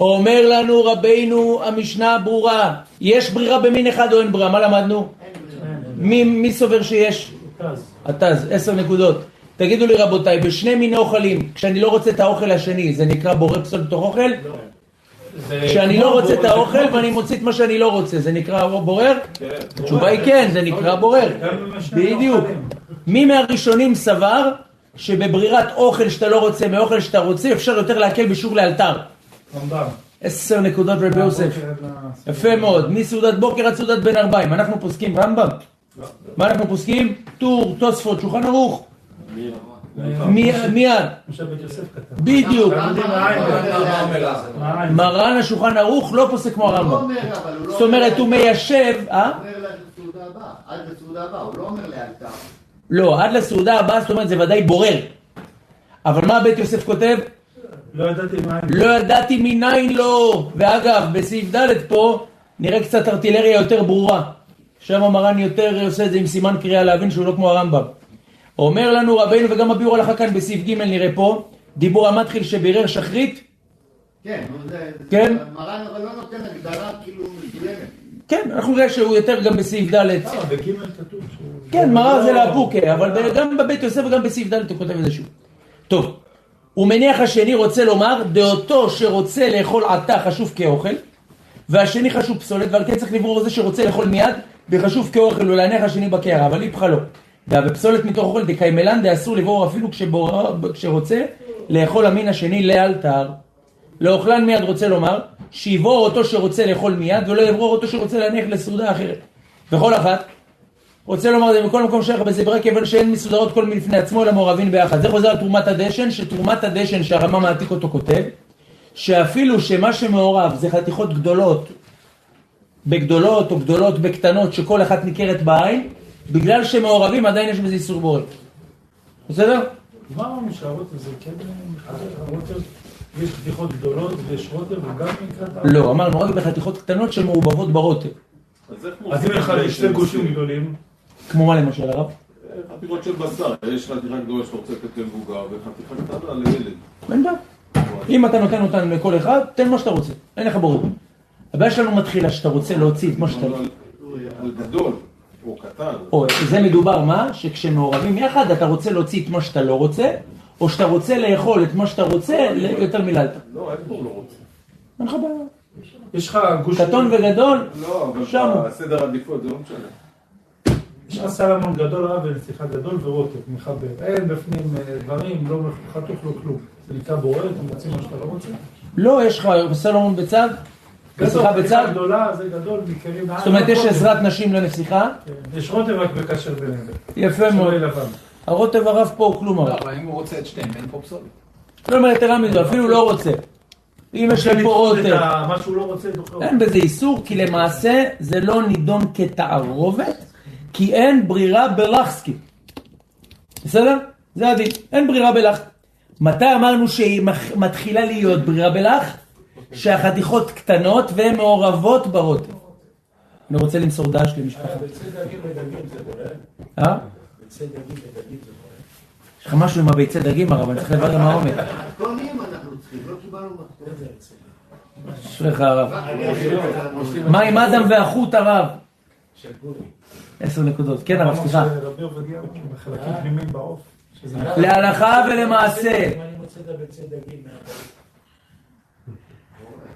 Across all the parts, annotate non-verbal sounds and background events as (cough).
אומר לנו רבינו המשנה ברורה, יש ברירה במין אחד או אין ברירה? מה למדנו? מי, מי סובר שיש? התז, עשר נקודות. תגידו לי רבותיי, בשני מיני אוכלים, כשאני לא רוצה את האוכל השני, זה נקרא בורר פסול בתוך אוכל? כשאני לא רוצה את האוכל ואני מוציא את מה שאני לא רוצה, זה נקרא בורר? התשובה היא כן, זה נקרא בורר. בדיוק. מי מהראשונים סבר שבברירת אוכל שאתה לא רוצה מאוכל שאתה רוצה, אפשר יותר להקל בשיעור לאלתר? עשר נקודות רבי יוסף. יפה מאוד. מסעודת בוקר עד סעודת בין ארבעים. אנחנו פוסקים רמב"ם? מה אנחנו פוסקים? טור, תוספות, שולחן ערוך. מיד. בדיוק. מרן השולחן ערוך לא פוסק כמו הרמב"ם. זאת אומרת, הוא מיישב... אה? עד לסעודה הבאה, הוא לא אומר לאלתר. לא, עד לסעודה הבאה, זאת אומרת, זה ודאי בורר. אבל מה בית יוסף כותב? לא ידעתי מניין. לא לא. ואגב, בסעיף ד' פה נראה קצת ארטילריה יותר ברורה. שם המרן יותר עושה את זה עם סימן קריאה להבין שהוא לא כמו הרמב"ם. אומר לנו רבינו וגם הביאור הלכה כאן בסעיף ג' נראה פה, דיבור המתחיל שבירר שחרית. כן, כן? מרן אבל לא נותן הגדרה כאילו מדויקת. כן, אנחנו נראה שהוא יותר גם בסעיף ד'. לא, בג' כתוב שהוא... כן, מרן זה לאפוקה, אבל גם בבית יוסף וגם בסעיף ד' הוא כותב את זה שוב. טוב, ומניח השני רוצה לומר, דעותו שרוצה לאכול עתה חשוב כאוכל, והשני חשוב פסולת, ועל כן צריך לברור זה שרוצה לאכול מיד, וחשוב כאוכל ולהניח השני בקערה, אבל איפכא לא. והפסולת מתוך אוכל דקיימלן דאסור לברור אפילו כשבור... כשרוצה לאכול המין השני לאלתר. לאוכלן מיד רוצה לומר, שיבור אותו שרוצה לאכול מיד, ולא יברור אותו שרוצה להניח לסעודה אחרת. בכל אחת, רוצה לומר זה מכל מקום שייך בזברי כיוון שאין מסודרות כל מלפני עצמו אלא מעורבים ביחד. זה חוזר על תרומת הדשן, שתרומת הדשן שהרמב"ם מעתיק אותו כותב, שאפילו שמה שמעורב זה חתיכות גדולות בגדולות או גדולות בקטנות שכל אחת ניכרת בעין, בגלל שמעורבים עדיין יש בזה איסור בורא. בסדר? מה אמרנו שהרוטב זה כן מחבר הרוטב? יש חתיכות גדולות ויש רוטב וגם נקראת... לא, אמרנו רק בחתיכות קטנות שמעורבבות ברוטב. אז אם לך שתי גושים גדולים... כמו מה למשל הרב? חתיכות של בשר, יש חתיכה גדולה שאתה רוצה לתת למבוגר וחתיכה קטנה לילד. אין בעיה. אם אתה נותן אותן לכל אחד, תן מה שאתה רוצה, אין לך ברור. הבעיה שלנו מתחילה שאתה רוצה להוציא את מה שאתה... אבל על גדול או קטן. או, זה מדובר מה? שכשמעורבים יחד אתה רוצה להוציא את מה שאתה לא רוצה, או שאתה רוצה לאכול את מה שאתה רוצה יותר מלאלתר. לא, אין פה לא רוצה. אין לך בעיה. יש לך גוש... קטון וגדול, לא, שם הוא. אבל בסדר עדיפות זה לא משנה. יש לך סלמון גדול רב ונסיכה גדול ורוטב, מחבר. אין בפנים אה, דברים, לא חתוך, לא כלום. זה נקרא בורר, אתה מוציא מה שאתה לא רוצה. לא, יש לך סלומון בצד, נסיכה בצד, גדולה, זה גדול, מכירים... זאת אומרת יש עזרת נשים לנסיכה, יש רוטב רק בקשר ביניהם. יפה מאוד. הרוטב הרב פה הוא כלום הרב. אבל אם הוא רוצה את שתיהם, אין פה פסולת. לא אומר יתרה מזו, אפילו לא רוצה. אם יש להם פה רוטב, ה- מה שהוא לא רוצה. אין בזה איסור, כי למעשה זה לא נידון כתערובת, כי אין ברירה בלחסקי. בסדר? זה הדין, אין ברירה בלח. מתי אמרנו שהיא מתחילה להיות ברירה בלח? שהחתיכות קטנות והן מעורבות ברוטב. אני רוצה למסור דש למשפחה. אה? יש לך משהו עם הביצי דגים הרב, אני צריך לברר מה העומק. מתכונים אנחנו צריכים, לא קיבלנו מתכונים. אשריך הרב. מה עם אדם והחוט הרב? עשר נקודות. כן הרב, סליחה. אמרנו שרבי עובדיה בחלקים פנימיים בעוף. שזה להלכה ולמעשה.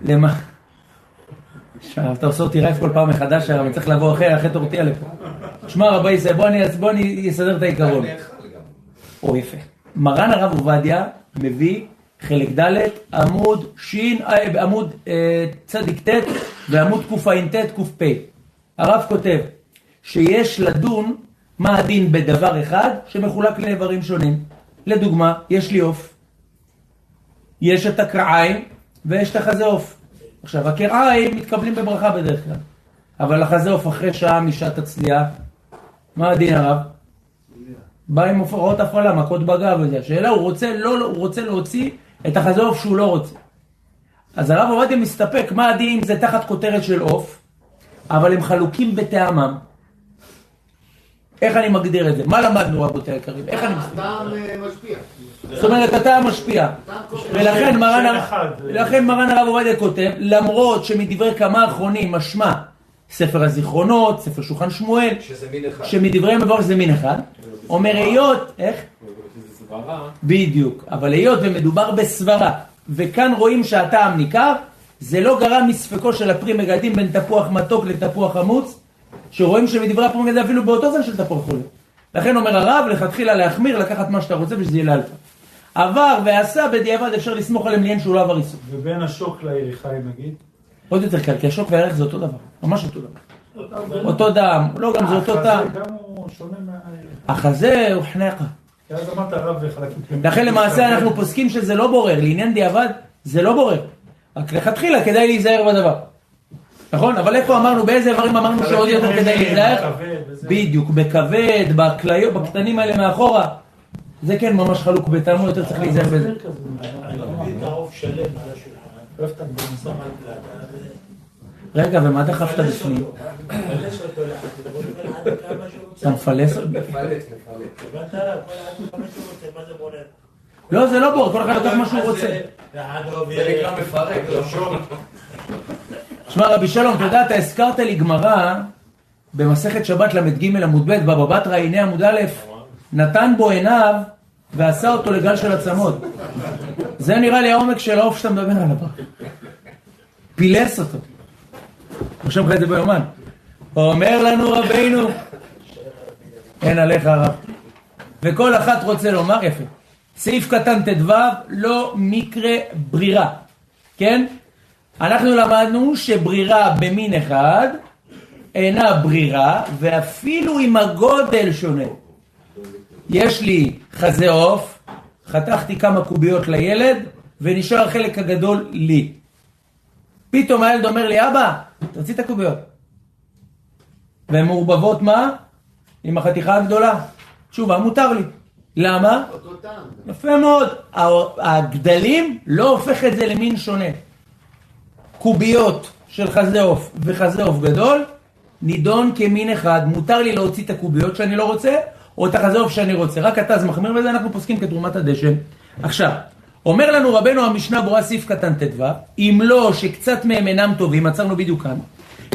למה? עכשיו, אתה עושה אותי רעב כל פעם מחדש, הרב, אני צריך לבוא אחרי, אחרי תורתיה לפה. שמע רבי ישראל, בוא אני אסדר את העיקרון. או יפה. מרן הרב עובדיה מביא חלק ד' עמוד ש', אה, עמוד אה, צדיק ט' ועמוד קע"ט ק"פ. הרב כותב שיש לדון מה הדין בדבר אחד שמחולק לאיברים שונים. לדוגמה, יש לי עוף, יש את הקרעיים ויש את החזה עוף. עכשיו, הקרעיים מתקבלים בברכה בדרך כלל, אבל החזה עוף אחרי שעה משעת הצליעה, מה הדין הרב? בא עם הופעות הפעלה, מכות בגב וזה. השאלה, הוא רוצה, לא, הוא רוצה להוציא את החזה עוף שהוא לא רוצה. אז הרב עובדיה מסתפק, מה הדין אם זה תחת כותרת של עוף, אבל הם חלוקים בטעמם. איך אני מגדיר את זה? מה למדנו רבותי היקרים? איך אני... הטעם אה, משפיע. זאת אומרת. הטעם קובע. ולכן מרן, הרב עובדיה כותב, למרות שמדברי כמה אחרונים משמע ספר הזיכרונות, ספר שולחן שמואל, שזה מין אחד. שמדברי מבואר זה מין אחד, אומר היות, איך? בדיוק, אבל היות ומדובר בסברה, וכאן רואים שהטעם ניכר, זה לא גרם מספקו של הפרי מגדים בין תפוח מתוק לתפוח חמוץ, שרואים שמדברי הפרי מגדים אפילו באותו זמן של תפוח חולה. לכן אומר הרב, לכתחילה להחמיר, לקחת מה שאתה רוצה ושזה יהיה לאלתר. עבר ועשה, בדיעבד אפשר לסמוך עליהם לעניין שהוא לא עבר איסור. ובין השוק ליריחיים נגיד. עוד יותר קל, כי השוק והערך זה אותו דבר, ממש אותו דבר. אותו דם, לא גם זה אותו טעם. החזה הוא חנקה. לכן למעשה אנחנו פוסקים שזה לא בורר, לעניין דיעבד זה לא בורר. רק לכתחילה כדאי להיזהר בדבר. נכון? אבל איפה אמרנו, באיזה איברים אמרנו שעוד יותר כדאי להיזהר? בדיוק, בכבד, בכליות, בקטנים האלה מאחורה. זה כן ממש חלוק בטעמו, יותר צריך להיזהר בזה. רגע, ומה דחפת בפנים? אותו, מפלס. אתה מפלס? לא, זה לא בור, כל אחד לוקח מה שהוא רוצה. זה נקרא מפרק, לא שוק. שמע רבי שלום, אתה יודע, אתה הזכרת לי גמרא במסכת שבת ל"ג עמוד ב', בבא בתרא, הנה עמוד א', נתן בו עיניו ועשה אותו לגל של עצמות. זה נראה לי העומק של העוף שאתה מדבר עליו. פילס אותו. רושם לך את זה ביומן. אומר לנו רבינו, אין עליך הרב. וכל אחת רוצה לומר, יפה. סעיף קטן ט"ו, לא מקרה ברירה. כן? אנחנו למדנו שברירה במין אחד אינה ברירה, ואפילו אם הגודל שונה. יש לי חזה עוף, חתכתי כמה קוביות לילד, ונשאר החלק הגדול לי. פתאום הילד אומר לי, אבא, תוציא את הקוביות. והן מעורבבות מה? עם החתיכה הגדולה. תשובה, מותר לי. למה? אותו טעם. יפה מאוד. הגדלים לא הופך את זה למין שונה. קוביות של חזה עוף וחזה עוף גדול, נידון כמין אחד. מותר לי להוציא את הקוביות שאני לא רוצה, או את החזה עוף שאני רוצה. רק אתה אז מחמיר בזה, אנחנו פוסקים כתרומת הדשן. עכשיו, אומר לנו רבנו המשנה ברורה סעיף קטן ט"ו, אם לא שקצת מהם אינם טובים, עצרנו בדיוק כאן,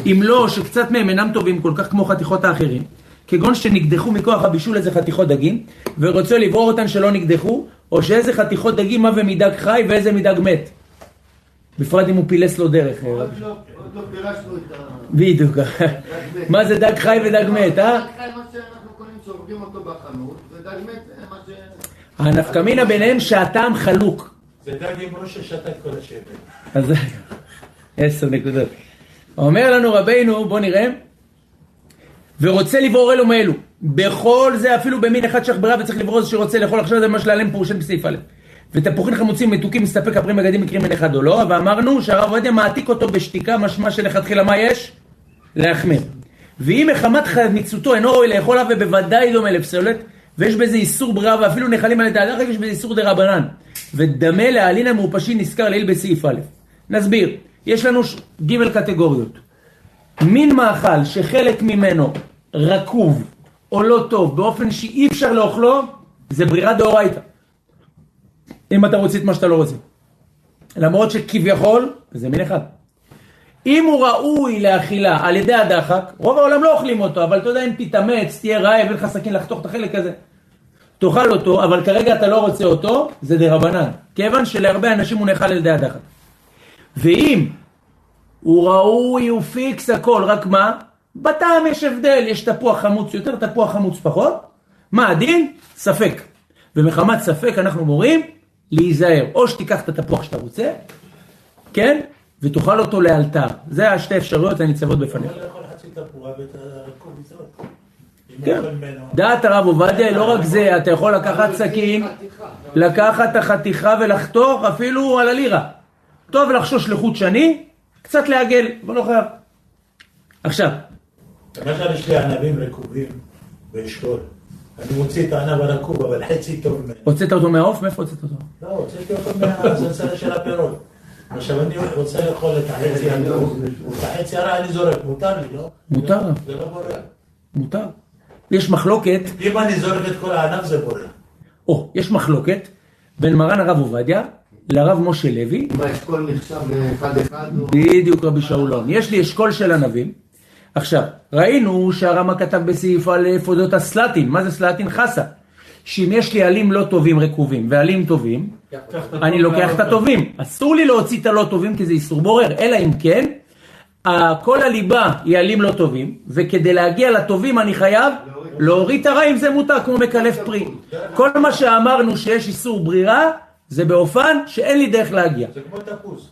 אם לא שקצת מהם אינם טובים כל כך כמו חתיכות האחרים, כגון שנקדחו מכוח הבישול איזה חתיכות דגים, ורוצה לברור אותן שלא נקדחו, או שאיזה חתיכות דגים מה ומדג חי ואיזה מדג מת. בפרט אם הוא פילס לו דרך. עוד. לא- פירשנו את ה... בדיוק. (laughs) מה זה דג חי ודג מת, אה? דג חי מה שאנחנו קונים, סורגים אותו בחנות, ודג מת זה מה ש... הנפקמינה ביניהם שהטעם חלוק. זה דג עם ראש ששתה את כל השמן. אז (laughs) עשר נקודות. אומר לנו רבינו, בוא נראה, ורוצה לברור אלו מאלו. בכל זה אפילו במין אחד ברירה וצריך לברור זה שרוצה לאכול עכשיו זה מה שלעלם פירושן בסעיף א'. ותפוחים חמוצים מתוקים מסתפק הפרי מגדים מקרים מן אחד או לא, ואמרנו שהרב עובדיה מעתיק אותו בשתיקה, משמע שלכתחילה מה יש? להחמיר. ואם מחמת חמיצותו אינו ראוי לאכול אף ובוודאי דומה לפסולת, ויש בזה איסור ברירה ואפילו נחלים על ידי יש בזה איסור דה רבנן. ודמה להלין המעופשין נזכר לעיל בסעיף א'. נסביר, יש לנו ש- ג' קטגוריות. מין מאכל שחלק ממנו רקוב או לא טוב באופן שאי אפשר לאוכלו, זה ברירה דאורייתא. אם אתה רוצה את מה שאתה לא רוצה. למרות שכביכול, זה מין אחד. אם הוא ראוי לאכילה על ידי הדחק, רוב העולם לא אוכלים אותו, אבל אתה יודע אם תתאמץ, תהיה רעב, אין לך סכין לחתוך את החלק הזה. תאכל אותו, אבל כרגע אתה לא רוצה אותו, זה דרבנן. כיוון שלהרבה אנשים הוא נאכל על ידי הדחק. ואם הוא ראוי, הוא פיקס הכל, רק מה? בטעם יש הבדל, יש תפוח חמוץ יותר, תפוח חמוץ פחות. מה הדין? ספק. ומחמת ספק אנחנו מורים להיזהר. או שתיקח את התפוח שאתה רוצה, כן? ותאכל אותו לאלתר. זה השתי אפשרויות הניצבות בפניך. יכול לאכול חצי תפוח ואת כן. דעת הרב עובדיה, לא רק זה, אתה יכול לקחת סכין, לקחת את החתיכה ולחתוך אפילו על הלירה. טוב לחשוש לחוט שני, קצת לעגל, אבל לא חייב. עכשיו, למשל יש לי ענבים רקובים באשכול. אני מוציא את הענב הרקוב, אבל חצי טוב ממנו. הוצאת אותו מהעוף? מאיפה הוצאת אותו? לא, הוצאתי אותו מהזצרה של הפירות. עכשיו אני רוצה לאכול את החצי הטוב, את החצי הרע אני זורק, מותר לי, לא? מותר. זה לא בורר. מותר. יש מחלוקת, אם אני זורק את כל הענף זה בורר. או, יש מחלוקת בין מרן הרב עובדיה לרב משה לוי, אם האשכול נחשב לאחד אחד. בדיוק רבי שאולון. יש לי אשכול של ענבים. עכשיו, ראינו שהרמ"א כתב בסעיף א' אודות הסלטין, מה זה סלטין? חסה. שאם יש לי עלים לא טובים רקובים ועלים טובים, אני לוקח את הטובים. אסור לי להוציא את הלא טובים כי זה איסור בורר, אלא אם כן, כל הליבה היא עלים לא טובים, וכדי להגיע לטובים אני חייב להוריד את הרעים זה מותר, כמו מקלף פרי. כל מה שאמרנו שיש איסור ברירה, זה באופן שאין לי דרך להגיע. זה כמו תפוז.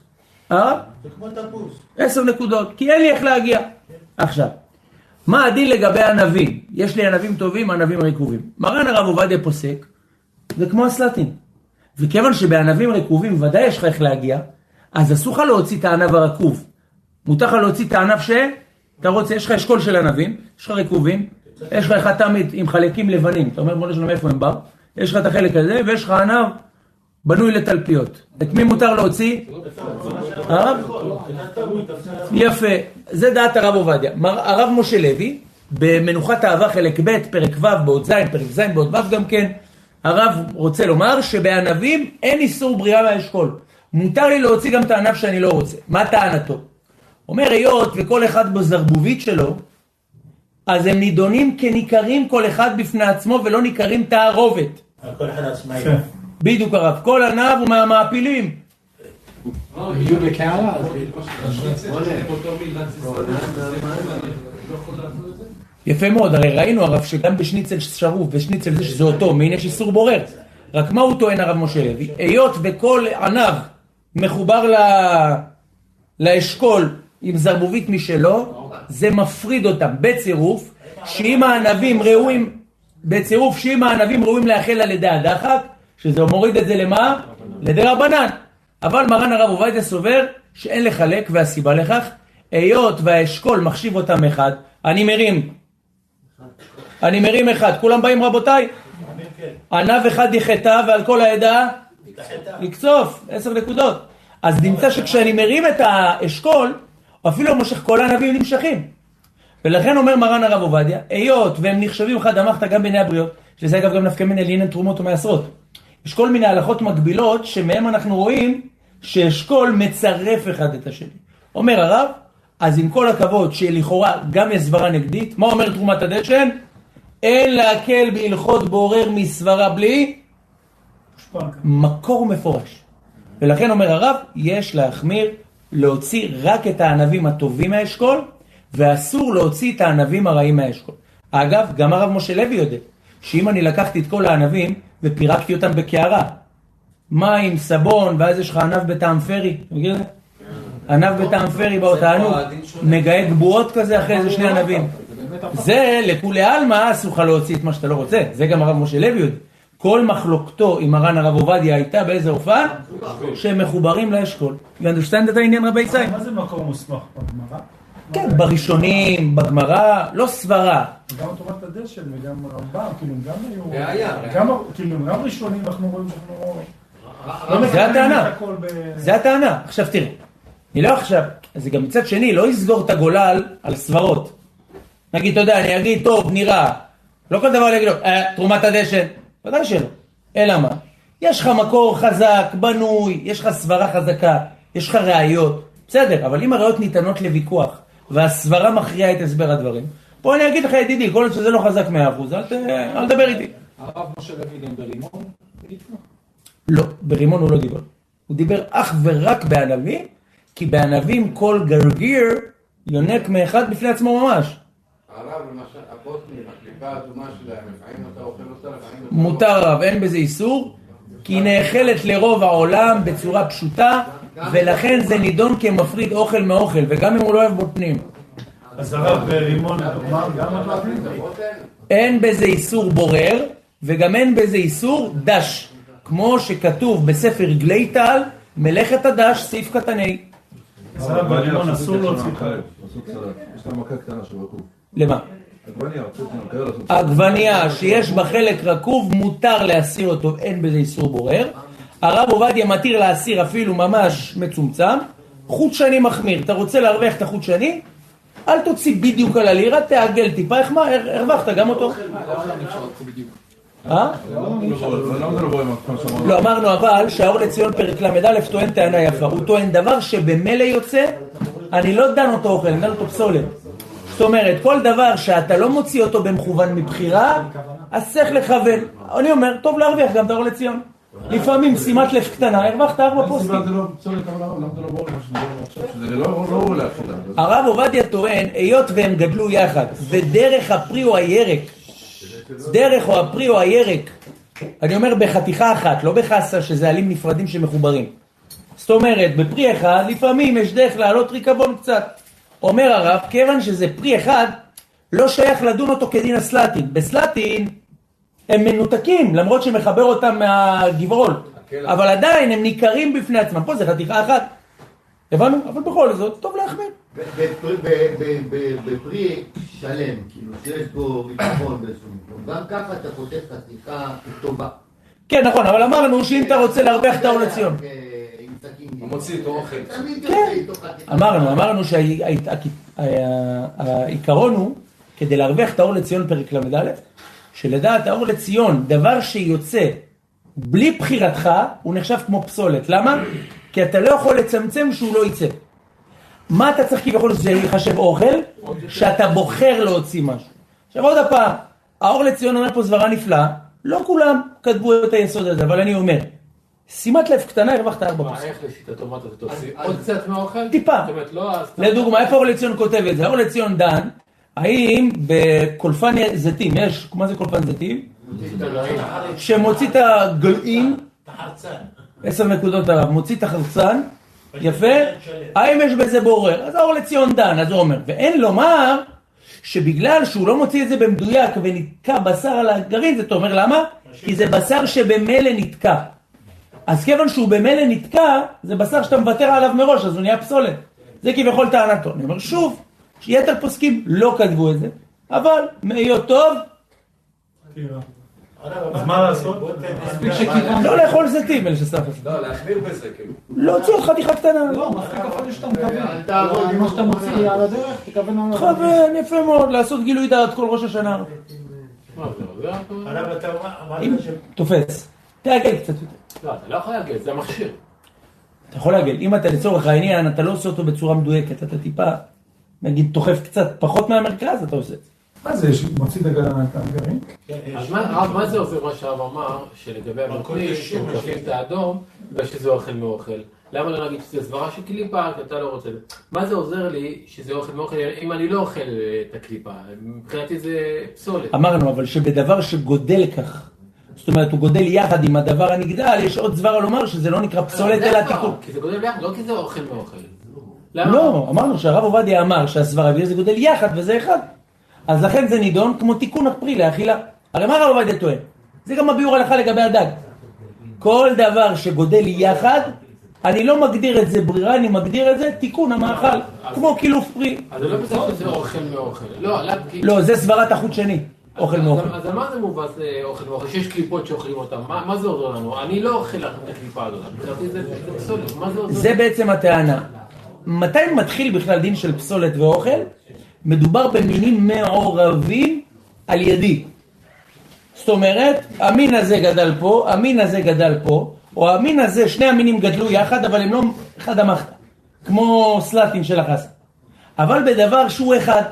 אה? זה כמו תפוז. עשר נקודות, כי אין לי איך להגיע. עכשיו, מה הדין לגבי ענבים? יש לי ענבים טובים, ענבים רקובים. מרן הרב עובדיה פוסק, זה כמו הסלטין. וכיוון שבענבים רקובים ודאי יש לך איך להגיע, אז אסור לך להוציא את הענב הרקוב. מותר לך להוציא את הענב שאתה רוצה, יש לך אשכול של ענבים, יש לך רקובים, יש לך אחד תמיד עם חלקים לבנים, אתה אומר בוא נשמע מאיפה הם באו, יש לך את החלק הזה ויש לך ענב בנוי לתלפיות. את מי מותר להוציא? הרב? יפה, זה דעת הרב עובדיה. הרב משה לוי, במנוחת אהבה חלק ב', פרק ו', באות ז', פרק ז', באות ו' גם כן, הרב רוצה לומר שבענבים אין איסור בריאה מהאשכול. מותר לי להוציא גם את הענב שאני לא רוצה. מה טענתו? אומר היות וכל אחד בזרבובית שלו, אז הם נידונים כניכרים כל אחד בפני עצמו ולא ניכרים תערובת. כל אחד עצמאי. בדיוק הרב, כל ענב הוא מהמעפילים. יפה מאוד, הרי ראינו הרב שגם בשניצל שרוף ושניצל זה שזה אותו מין יש איסור בורר. רק מה הוא טוען הרב משה לוי? היות וכל ענב מחובר. לאשכול עם זרבובית משלו, זה מפריד אותם בצירוף, שאם הענבים ראויים, בצירוף שאם הענבים ראויים לאחל על ידי הדחק, שזה מוריד את זה למה? לידי רבנן. אבל מרן הרב עובדיה סובר שאין לחלק, והסיבה לכך, היות והאשכול מחשיב אותם אחד, אני מרים. אני מרים אחד, כולם באים רבותיי? ענב אחד יחטא ועל כל העדה לקצוף, עשר נקודות. אז נמצא שכשאני מרים את האשכול, אפילו מושך, כל הענבים נמשכים. ולכן אומר מרן הרב עובדיה, היות והם נחשבים חד אמרת גם בעיני הבריות, שזה אגב גם נפקא מיני לעניין תרומות ומעשרות. יש כל מיני הלכות מקבילות שמהם אנחנו רואים שאשכול מצרף אחד את השני. אומר הרב, אז עם כל הכבוד שלכאורה גם יש סברה נגדית, מה אומר תרומת הדשן? אין להקל בהלכות בורר מסברה בלי מקור מפורש. ולכן אומר הרב, יש להחמיר להוציא רק את הענבים הטובים מהאשכול, ואסור להוציא את הענבים הרעים מהאשכול. אגב, גם הרב משה לוי יודע, שאם אני לקחתי את כל הענבים ופירקתי אותם בקערה, מים, סבון, ואז יש לך ענב בטעם פרי, אתה מכיר את זה? ענב בטעם פרי באותנו, מגהק בועות כזה אחרי איזה שני ענבים. זה לכולי עלמא אסור לך להוציא את מה שאתה לא רוצה, זה גם הרב משה לוי יודע. כל מחלוקתו עם מרן הרב עובדיה הייתה באיזה הופעה? שהם מחוברים לאשכול. You understand את העניין רבי ישראל? מה זה מקור מוסמך? כן, בראשונים, בגמרא, לא סברה. גם תורת הדשן וגם רמב"ם, כאילו גם היו... גם, כאילו גם ראשונים, אנחנו רואים שאנחנו לא... לא זה הטענה. זה הטענה. עכשיו תראה, אני לא עכשיו, זה גם מצד שני, לא יסגור את הגולל על סברות. נגיד, אתה יודע, אני אגיד, טוב, נראה. לא כל דבר אני אגיד לו, "אה, תרומת הדשן. ודאי שלא. אלא מה? יש לך מקור חזק, בנוי, יש לך סברה חזקה, יש לך ראיות. בסדר, אבל אם הראיות ניתנות לוויכוח, והסברה מכריעה את הסבר הדברים, פה אני אגיד לך, ידידי, כל עוד שזה לא חזק מאה אחוז, אל ת- אל תדבר איתי. הרב משה לוי גם ברימון. לא, ברימון הוא לא דיבר. הוא דיבר אך ורק בענבים, כי בענבים כל גרגיר יונק מאחד בפני עצמו ממש. הרב, למשל, הבוטנים, הקליפה האדומה שלהם, לפעמים אתה אוכל אותה, לפעמים אתה מותר רב, אין בזה איסור, כי היא נאכלת לרוב העולם בצורה פשוטה, ולכן זה נידון כמפריד אוכל מאוכל, וגם אם הוא לא אוהב בוטנים. אז הרב רימון, אמר גם על רבים? הבוטן, אין בזה איסור בורר, וגם אין בזה איסור דש, כמו שכתוב בספר אגלי טל, מלאכת הדש, סעיף קטן ה'. אז הרב רימון אסור להוציא סלט. יש לה מכה קטנה של רקוב. למה? עגבניה. עגבנייה שיש בה חלק רקוב, מותר להסיר אותו, אין בזה איסור בורר. הרב עובדיה מתיר להסיר אפילו ממש מצומצם. חוט שני מחמיר, אתה רוצה להרוויח את החוט שני? אל תוציא בדיוק על הלירה, תעגל טיפה, איך מה, הר- הרווחת גם אותו. אה? לא, אמרנו אבל שהאור לציון פרק ל"א טוען טענה יפה. הוא טוען דבר שבמילא יוצא, אני לא דן אותו אוכל, אני דן אותו פסולת. זאת אומרת, כל דבר שאתה לא מוציא אותו במכוון מבחירה, אז צריך לכוון. אני אומר, טוב להרוויח גם את האור לציון. לפעמים שימת לב קטנה, הרווחת ארבע פוסטים. לא לא לא. הרב עובדיה טוען, היות והם גדלו יחד, ודרך הפרי או הירק, דרך או הפרי או הירק, אני אומר בחתיכה אחת, לא בחסה שזה עלים נפרדים שמחוברים. זאת אומרת, בפרי אחד, לפעמים יש דרך להעלות ריקבון קצת. אומר הרב, כיוון שזה פרי אחד, לא שייך לדון אותו כדין הסלטין. בסלטין הם מנותקים, למרות שמחבר אותם מהגברול. אבל עדיין הם ניכרים בפני עצמם. פה זה חתיכה אחת. הבנו? אבל בכל זאת, טוב להחמיר. בפרי- ב- ב- ב- בפרי שלם, כאילו שיש בו ביטחון באיזשהו מקום, גם ככה אתה פותח חתיכה טובה. כן, נכון, אבל אמרנו שאם אתה רוצה להרוויח את לציון. אה, עם סכין. הוא מוציא איתו אוכל. תמיד כן. אמרנו, אמרנו שהעיקרון הוא, כדי להרוויח את האור לציון פרק ל"א, שלדעת האור לציון, דבר שיוצא בלי בחירתך, הוא נחשב כמו פסולת. למה? כי אתה לא יכול לצמצם שהוא לא יצא. מה אתה צריך כביכול שזה ייחשב אוכל? שאתה בוחר להוציא משהו. עכשיו עוד הפעם, האור לציון אומר פה סברה נפלאה, לא כולם כתבו את היסוד הזה, אבל אני אומר, שימת לב קטנה, הרווחת ארבע מה, פסוק. איך לשיטתו, מה אתה תוציא? עוד קצת מהאוכל? טיפה. לא... לדוגמה, איפה אור לציון כותב את זה? אור לציון דן, האם בקולפן זיתים, יש, מה זה קולפן זיתים? שמוציא את הגלעים. עשר נקודות הרב, מוציא את החרצן, יפה, האם יש בזה בורר? אז האור לציון דן, אז הוא אומר, ואין לומר שבגלל שהוא לא מוציא את זה במדויק ונתקע בשר על הגרעין, זאת אומרת, למה? כי זה בשר שבמילא נתקע. אז כיוון שהוא במילא נתקע, זה בשר שאתה מוותר עליו מראש, אז הוא נהיה פסולת. זה כביכול טענתו. אני אומר שוב, שיתר פוסקים לא כתבו את זה, אבל מהיות טוב, אז מה לעשות? לא לאכול זיתים, אלה שסף זה. לא, להחמיר בזה, כאילו. להוציא עוד חתיכה קטנה. לא, מספיק אפילו שאתה מכוון. אל תעבוד עם מה שאתה מוציא על הדרך, תכוון על הדרך. מכוון, יפה מאוד, לעשות גילוי דעת כל ראש השנה. הרב, אתה אם אמרת ש... תופס, תעגל קצת יותר. לא, אתה לא יכול להגיד, זה המכשיר. אתה יכול לעגל, אם אתה לצורך העניין, אתה לא עושה אותו בצורה מדויקת, אתה טיפה, נגיד, תוחף קצת פחות מהמרכז, אתה עושה את זה. מה זה, יש- מוציא את הגלם מהגרעין? אז מה זה עוזר מה שהרב אמר, שלגבי הבקרים, קשור, שמקפים את האדום, בגלל שזה אוכל מאוכל? למה לא נגיד שזה סברה של קליפה, כי אתה לא רוצה? מה זה עוזר לי שזה אוכל מאוכל, אם אני לא אוכל אה, את הקליפה? מבחינתי זה פסולת. אמרנו, אבל שבדבר שגודל כך, זאת אומרת, הוא גודל יחד עם הדבר הנגדל, יש עוד סברה לומר שזה לא נקרא פסולת, אלא תיקון. כי זה גודל ביחד, לא כי זה אוכל מאוכל. למה? לא, אמרנו שהרב עובדיה אמר שהסברה בגלל זה גודל יחד וזה אחד. אז לכן זה נידון כמו תיקון הפרי לאכילה. הרי מה הרב עובדיה טוען? זה גם הביאור הלכה לגבי הדג. כל דבר שגודל יחד, אני לא מגדיר את זה ברירה, אני מגדיר את זה תיקון המאכל, כמו קילוף פרי. אז זה לא בגלל שזה אוכל מאוכל. לא. לא, זה סברת החוט שני, אוכל מאוכל. אז על מה זה מובס אה, אוכל מאוכל? שיש קליפות שאוכלים אותן, מה זה עוזר לנו? אני לא אוכל את הקליפה הזאת, מבחינתי זה זה פסולת, מה זה עוזר? זה בעצם הטענה. מתי מתחיל בכלל דין של פסולת ואוכל? מדובר במינים מעורבים על ידי. זאת אומרת, המין הזה גדל פה, המין הזה גדל פה, או המין הזה, שני המינים גדלו יחד, אבל הם לא אחד המחטא. כמו סלטים של החסה. אבל בדבר שהוא אחד,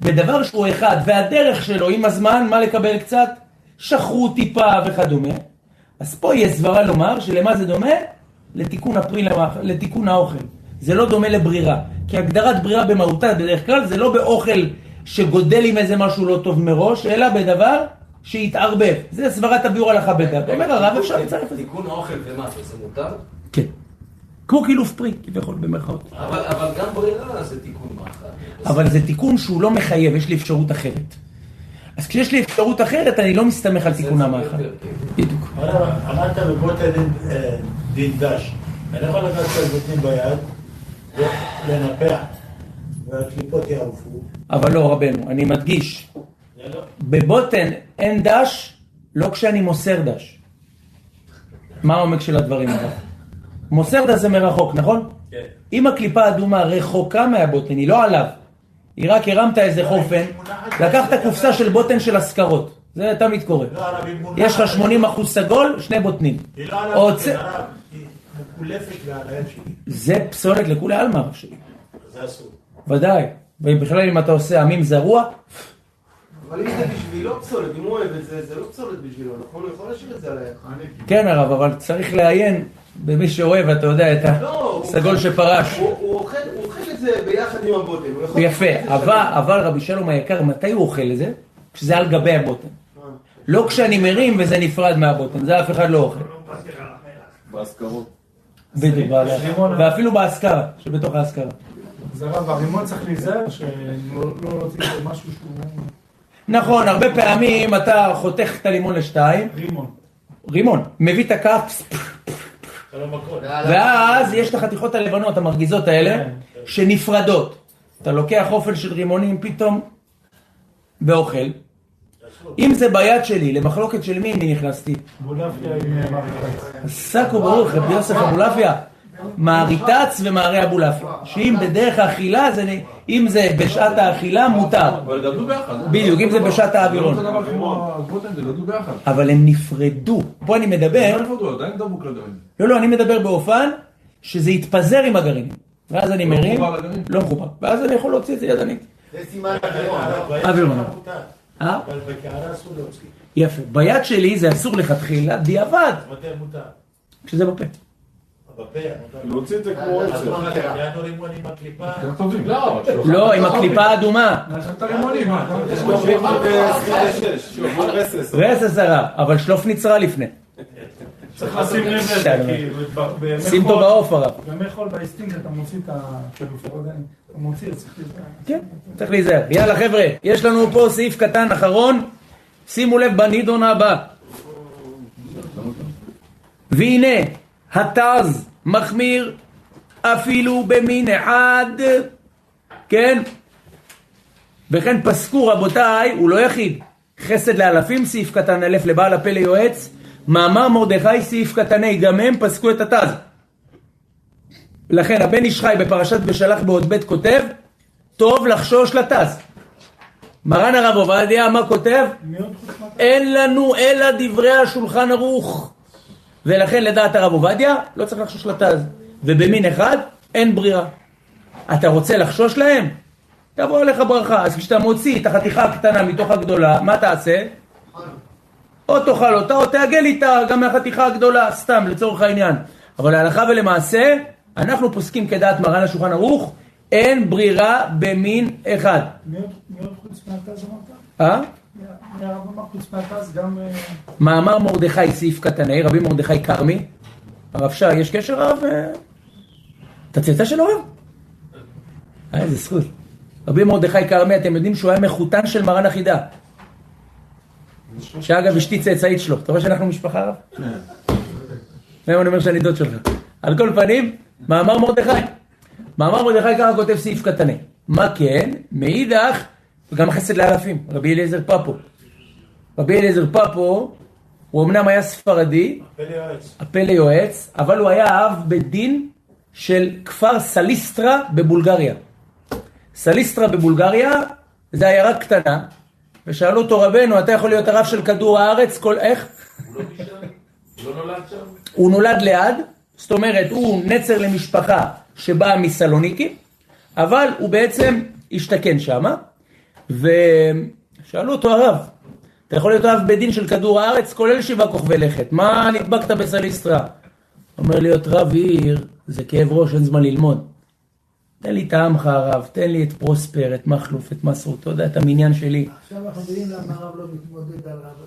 בדבר שהוא אחד, והדרך שלו עם הזמן, מה לקבל קצת? שחרו טיפה וכדומה. אז פה יש סברה לומר שלמה זה דומה? לתיקון הפרי, לתיקון האוכל. זה לא דומה לברירה. כי הגדרת ברירה במהותה בדרך כלל זה לא באוכל שגודל עם איזה משהו לא טוב מראש, אלא בדבר שהתערבב. זה סברת הביאור הלכה בדת. אומר הרב אפשר לצרף את זה. תיקון האוכל ומה, זה מותר? כן. כמו קילוף פרי, כביכול במרכאות. אבל אבל גם ברירה זה תיקון מאכל. אבל זה תיקון שהוא לא מחייב, יש לי אפשרות אחרת. אז כשיש לי אפשרות אחרת, אני לא מסתמך על תיקון המאכל. בדיוק. אמרת בבוטה דין- אה, דין דש. אני יכול לקחת את הבוטנים ביד, ולנפח, והקליפות יערפו. אבל לא, רבנו, אני מדגיש, לא- בבוטן אין דש, לא כשאני מוסר דש. מה העומק של הדברים האלה? מוסר דש זה מרחוק, נכון? כן. אם הקליפה האדומה רחוקה מהבוטן, היא לא עליו, היא רק הרמת איזה חופן, לקחת קופסה של בוטן של השכרות, זה תמיד קורה. לא. יש לך 80 אחוז סגול, שני בוטנים. היא לא על מקולפת ועל היד שלי. זה פסולת לכולי עלמא, הרב שלי. זה אסור. ודאי. ובכלל אם אתה עושה עמים זרוע, אבל אם זה בשבילו פסולת, אם הוא אוהב את זה, זה לא פסולת בשבילו, נכון? הוא יכול להשאיר את זה על היד. כן הרב, אבל צריך לעיין במי שאוהב, אתה יודע, את לא, הסגול שפרש. הוא אוכל את זה ביחד עם הבוטן. יפה, אבל, אבל רבי שלום היקר, מתי הוא אוכל את זה? כשזה על גבי הבוטן. לא כשאני מרים וזה נפרד מהבוטן, זה אף אחד לא אוכל. בהשכרות. בדיוק, ואפילו באזכרה, שבתוך האזכרה. זה הרב, הרימון צריך להיזהר שלא לא להוציא פה משהו שהוא נכון, הרבה פעמים אתה חותך את הלימון לשתיים, רימון. רימון, מביא את הכף. ואז יש את החתיכות הלבנות המרגיזות האלה, שנפרדות. אתה לוקח אופן של רימונים פתאום ואוכל. אם זה ביד שלי, למחלוקת של מי אני נכנסתי? בולפיה עם אה, מריקץ. סאקו ברוך, רבי יוסף אבולעפיה, מעריטץ ומערי אבולעפיה. שאם בדרך האכילה, אם זה בשעת האכילה, מותר. אבל גדלו ביחד. בדיוק, אם זה בשעת האווירון. לא ביחד. אבל הם נפרדו. פה אני מדבר, לא. לא, לא, אני מדבר באופן שזה יתפזר עם הגרעינים. ואז אני לא מרים, מחובר לגרעין? לא מחובר. ואז אני יכול להוציא את זה ידנית. זה סימן אווירון. אווירון. אה? אבל בקערה אסור להוציא. יפה. ביד שלי זה אסור לכתחילה, דיעבד, מתי מותר? כשזה בפה. בפה, מותר. להוציא את זה כמו עצר. לא, לא, עם הקליפה האדומה. את הרימונים, מה? יש כמו שאיפה ב-26, כמו רסס. רס הרע, אבל שלוף נצרה לפני. צריך לשים לב לזה, כי ב- בימי שים אותו בעוף הרב. בימי חול באסטינג אתה מוציא את ה... אתה מוציא, צריך להיזהר. כן, צריך להיזהר. יאללה חבר'ה, יש לנו פה סעיף קטן אחרון, שימו לב בנידון הבא. והנה, התז מחמיר אפילו במין אחד, כן? וכן פסקו רבותיי, הוא לא יחיד, חסד לאלפים סעיף קטן א' לבעל הפה ליועץ, מאמר מרדכי סעיף קטן ה', גם הם פסקו את התז. לכן הבן איש חי בפרשת בשלח בעוד ב' כותב, טוב לחשוש לתז. מרן הרב עובדיה, מה כותב? אין לנו אלא דברי השולחן ערוך. ולכן לדעת הרב עובדיה, לא צריך לחשוש לתז. ובמין אחד, אין ברירה. אתה רוצה לחשוש להם? תבוא עליך ברכה. אז כשאתה מוציא את החתיכה הקטנה מתוך הגדולה, מה תעשה? או תאכל אותה או תעגל איתה גם מהחתיכה הגדולה, סתם לצורך העניין. אבל להלכה ולמעשה, אנחנו פוסקים כדעת מרן השולחן ערוך, אין ברירה במין אחד. מי עוד- חוץ מהתז אמרת? אה? אה, מאמר מרדכי סעיף קטן ה', רבי מרדכי כרמי. הרב שי, יש קשר הרב? אה, אתה צאצא של הרב? אה, איזה זכות. רבי מרדכי כרמי, אתם יודעים שהוא היה מחותן של מרן החידה. שאגב, אשתי צאצאית שלו. אתה רואה שאנחנו משפחה רב? למה אני אומר שאני דוד שלך? על כל פנים, מאמר מרדכי. מאמר מרדכי ככה כותב סעיף קטן ה'. מה כן? מאידך, וגם חסד לאלפים, רבי אליעזר פפו. רבי אליעזר פפו, הוא אמנם היה ספרדי, יועץ. הפה ליועץ, אבל הוא היה אב בית דין של כפר סליסטרה בבולגריה. סליסטרה בבולגריה, זה עיירה קטנה, ושאלו אותו רבנו, אתה יכול להיות הרב של כדור הארץ, כל איך? הוא לא נולד שם? הוא נולד ליד, זאת אומרת, הוא נצר למשפחה שבאה מסלוניקי, אבל הוא בעצם השתכן שמה, ושאלו אותו הרב, אתה יכול להיות אב בית דין של כדור הארץ, כולל שבעה כוכבי לכת, מה נדבקת בסליסטרה? אומר להיות רב עיר, זה כאב ראש, אין זמן ללמוד. תן לי את העמך הרב, תן לי את פרוספר, את מכלוף, את מסעוד, אתה יודע, את המניין שלי. עכשיו אנחנו יודעים למה הרב לא מתמודד על רב.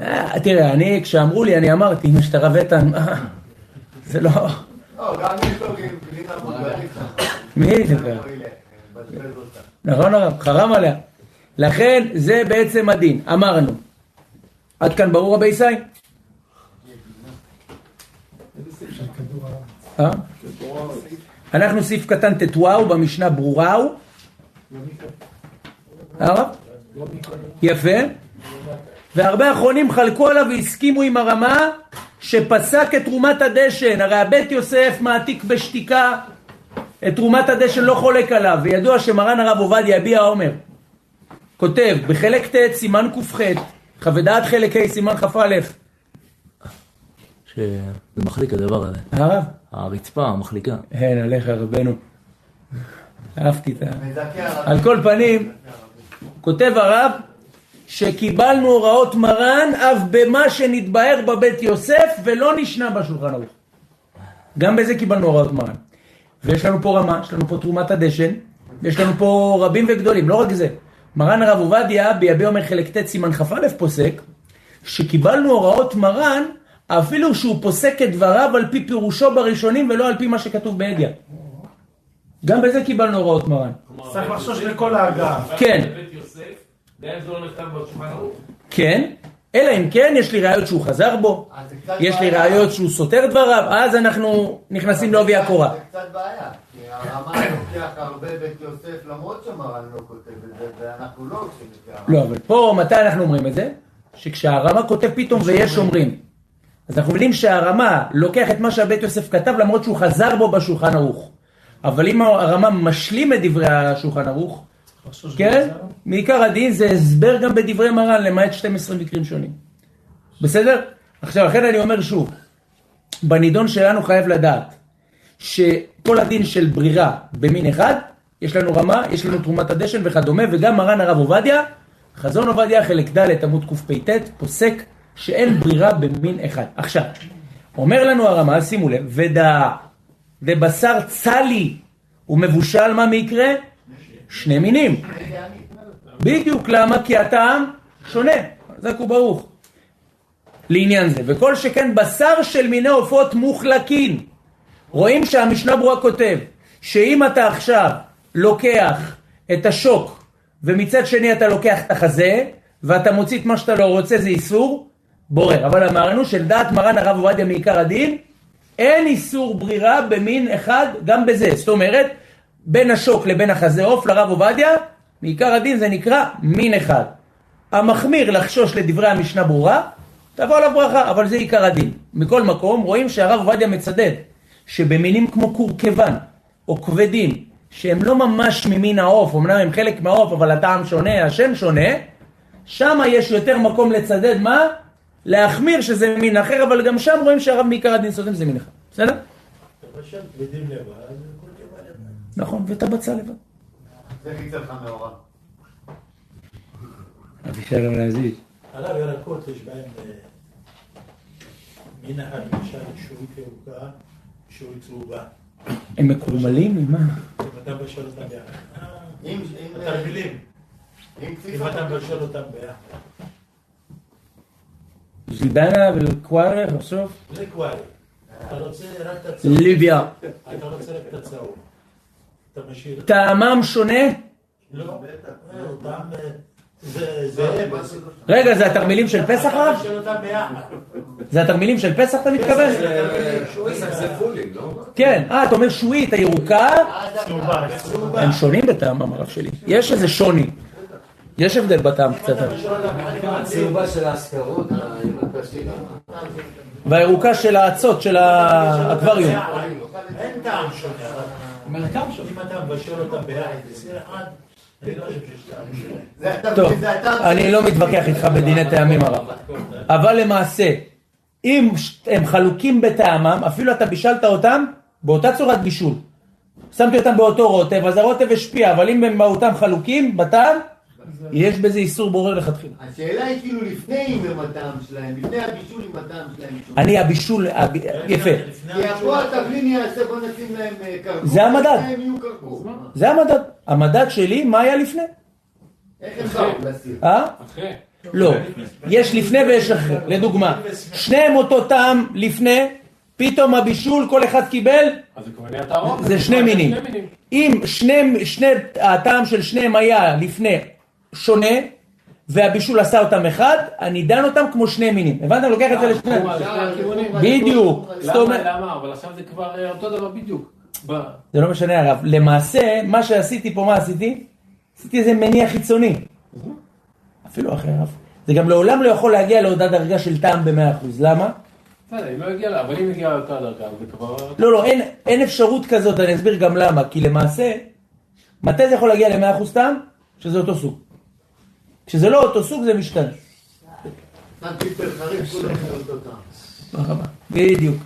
אה, תראה, אני, כשאמרו לי, אני אמרתי, אם יש את הרב איתן, אה, זה לא... לא, גם יש לו בולגרית. מי זה כבר? נכון הרב, חרם עליה. לכן זה בעצם הדין, אמרנו. עד כאן ברור רבי ישי? אה? אנחנו סעיף קטן ט"ו במשנה ברוראו. הרב? יפה. והרבה אחרונים חלקו עליו והסכימו עם הרמה שפסק את תרומת הדשן. הרי הבית יוסף מעתיק בשתיקה את תרומת הדשן לא חולק עליו, וידוע שמרן הרב עובדיה הביע אומר, כותב בחלק ט' סימן ק"ח, כ"ד חלק ה' סימן כ"א, שזה מחליק הדבר הזה. הרב, הרצפה, המחליקה. אין עליך רבנו, אהבתי את ה... על כל פנים, כותב הרב שקיבלנו הוראות מרן אף במה שנתבהר בבית יוסף ולא נשנה בשולחן ערוך. גם בזה קיבלנו הוראות מרן. ויש לנו פה רמה, יש לנו פה תרומת הדשן, ויש לנו פה רבים וגדולים, לא רק זה. מרן הרב עובדיה ביביע אומר חלק ט' סימן כ"א פוסק, שקיבלנו הוראות מרן אפילו שהוא פוסק את דבריו על פי פירושו בראשונים ולא על פי מה שכתוב בהדיא. גם בזה קיבלנו הוראות מרן. צריך לחשוש לכל ההגעה. כן. לא ערוך. כן, אלא אם כן יש לי ראיות שהוא חזר בו, יש לי. ראיות שהוא סותר דבריו, אז אנחנו נכנסים לעובי הקורה. זה קצת בעיה, כי הרמה לוקח הרבה בית יוסף למרות שמרן לא כותב את זה, ואנחנו לא עושים את זה. לא, אבל פה מתי אנחנו אומרים את זה? שכשהרמה כותב פתאום ויש אומרים. אז אנחנו מבינים שהרמה לוקח את מה שהבית יוסף כתב למרות שהוא חזר בו בשולחן ערוך. אבל אם הרמה משלים את דברי השולחן ערוך, כן? מעיקר הדין זה הסבר גם בדברי מרן למעט 12 מקרים שונים. בסדר? עכשיו, לכן אני אומר שוב, בנידון שלנו חייב לדעת שכל הדין של ברירה במין אחד, יש לנו רמה, יש לנו תרומת הדשן וכדומה, וגם מרן הרב עובדיה, חזון עובדיה חלק ד' עמוד קפ"ט, פוסק שאין ברירה במין אחד. עכשיו, אומר לנו הרמה, שימו לב, ודע, דבשר צלי ומבושל, מה מקרה? שני מינים. בדיוק, למה? כי הטעם שונה, חזק וברוך. לעניין זה, וכל שכן בשר של מיני עופות מוחלקים. רואים שהמשנה ברורה כותב, שאם אתה עכשיו לוקח את השוק, ומצד שני אתה לוקח את החזה, ואתה מוציא את מה שאתה לא רוצה, זה איסור בורר. אבל אמרנו שלדעת מרן הרב עובדיה מעיקר הדין, אין איסור ברירה במין אחד גם בזה. זאת אומרת, בין השוק לבין החזה עוף לרב עובדיה, מעיקר הדין זה נקרא מין אחד. המחמיר לחשוש לדברי המשנה ברורה, תבוא עליו ברכה, אבל זה עיקר הדין. מכל מקום, רואים שהרב עובדיה מצדד שבמינים כמו קורקבן או כבדים, שהם לא ממש ממין העוף, אמנם הם חלק מהעוף, אבל הטעם שונה, השם שונה, שם יש יותר מקום לצדד, מה? להחמיר שזה מין אחר, אבל גם שם רואים שהרב מעיקר הדין סותם זה מין אחד. בסדר? נכון, ואת הבצע לבד. זה חיצה לך מאורע. אבישלום להזיז. עליו ירקות יש בהם אה, מין אחד, למשל, שורית ירוקה, שורית צהובה. הם מקורמלים ממה? אם אתה מבשל אותם ביחד. אם- אתה מבשל אותם ביחד. זידנה ולקוארה בסוף? זה קווארי. אתה רוצה רק את הצהוב. ליביה. אתה רוצה רק את הצהוב. אתה משאיר... טעמם שונה? לא, אה, טעם... אה, זה... זה... רגע, זה התרמילים של פסח ביחד. זה התרמילים של פסח אתה מתכוון? פסח זה פולים, לא? כן, אה, אתה אומר שועית, הירוקה, צהובה. הם שונים בטעמם הרב שלי. יש איזה שוני. יש הבדל בטעם קצת. הצהובה של ההשכרות. והירוקה של האצות, של האקווריום. אין טעם שונה. אבל אם אתה מבשל אותם ביחד בסיר אחד, אני לא טוב, אני לא מתווכח איתך בדיני טעמים הרב. אבל למעשה, אם הם חלוקים בטעמם, אפילו אתה בישלת אותם באותה צורת בישול. שמתי אותם באותו רוטב, אז הרוטב השפיע, אבל אם הם מהותם חלוקים בטעם, יש בזה איסור בורר לכתחילה. השאלה היא כאילו לפני עם הטעם שלהם, לפני הבישול עם הטעם שלהם. אני הבישול, הב- יפה. כי פה התבלין יעשה, בוא נשים להם אה, קרקור. זה המדד. זה המדד. המדד שלי, מה היה לפני? איך הם באו לסיר? אה? אחרי. לא. יש לפני ויש אחרי. לדוגמה, שניהם אותו טעם לפני, פתאום הבישול, כל אחד קיבל. זה שני מינים. אם שני, שני, הטעם של שניהם היה לפני שונה, והבישול עשה אותם אחד, אני דן אותם כמו שני מינים. הבנת? לוקח את זה לשני... בדיוק. למה, למה? אבל עכשיו זה כבר אה, אותו דבר בדיוק. זה לא משנה הרב. למעשה, מה שעשיתי פה, מה עשיתי? עשיתי איזה מניע חיצוני. אפילו אחרי הרב. זה גם לעולם לא יכול להגיע לאותה דרגה של טעם במאה אחוז. למה? בסדר, אם לא הגיע לה, אבל אם הגיעה אותה דרגה, זה כבר... לא, לא, אין, אין אפשרות כזאת, אני אסביר גם למה. כי למעשה, מתי זה יכול להגיע ל-100% סתם? כשזה אותו סוג. כשזה לא אותו סוג זה משתנה. בדיוק.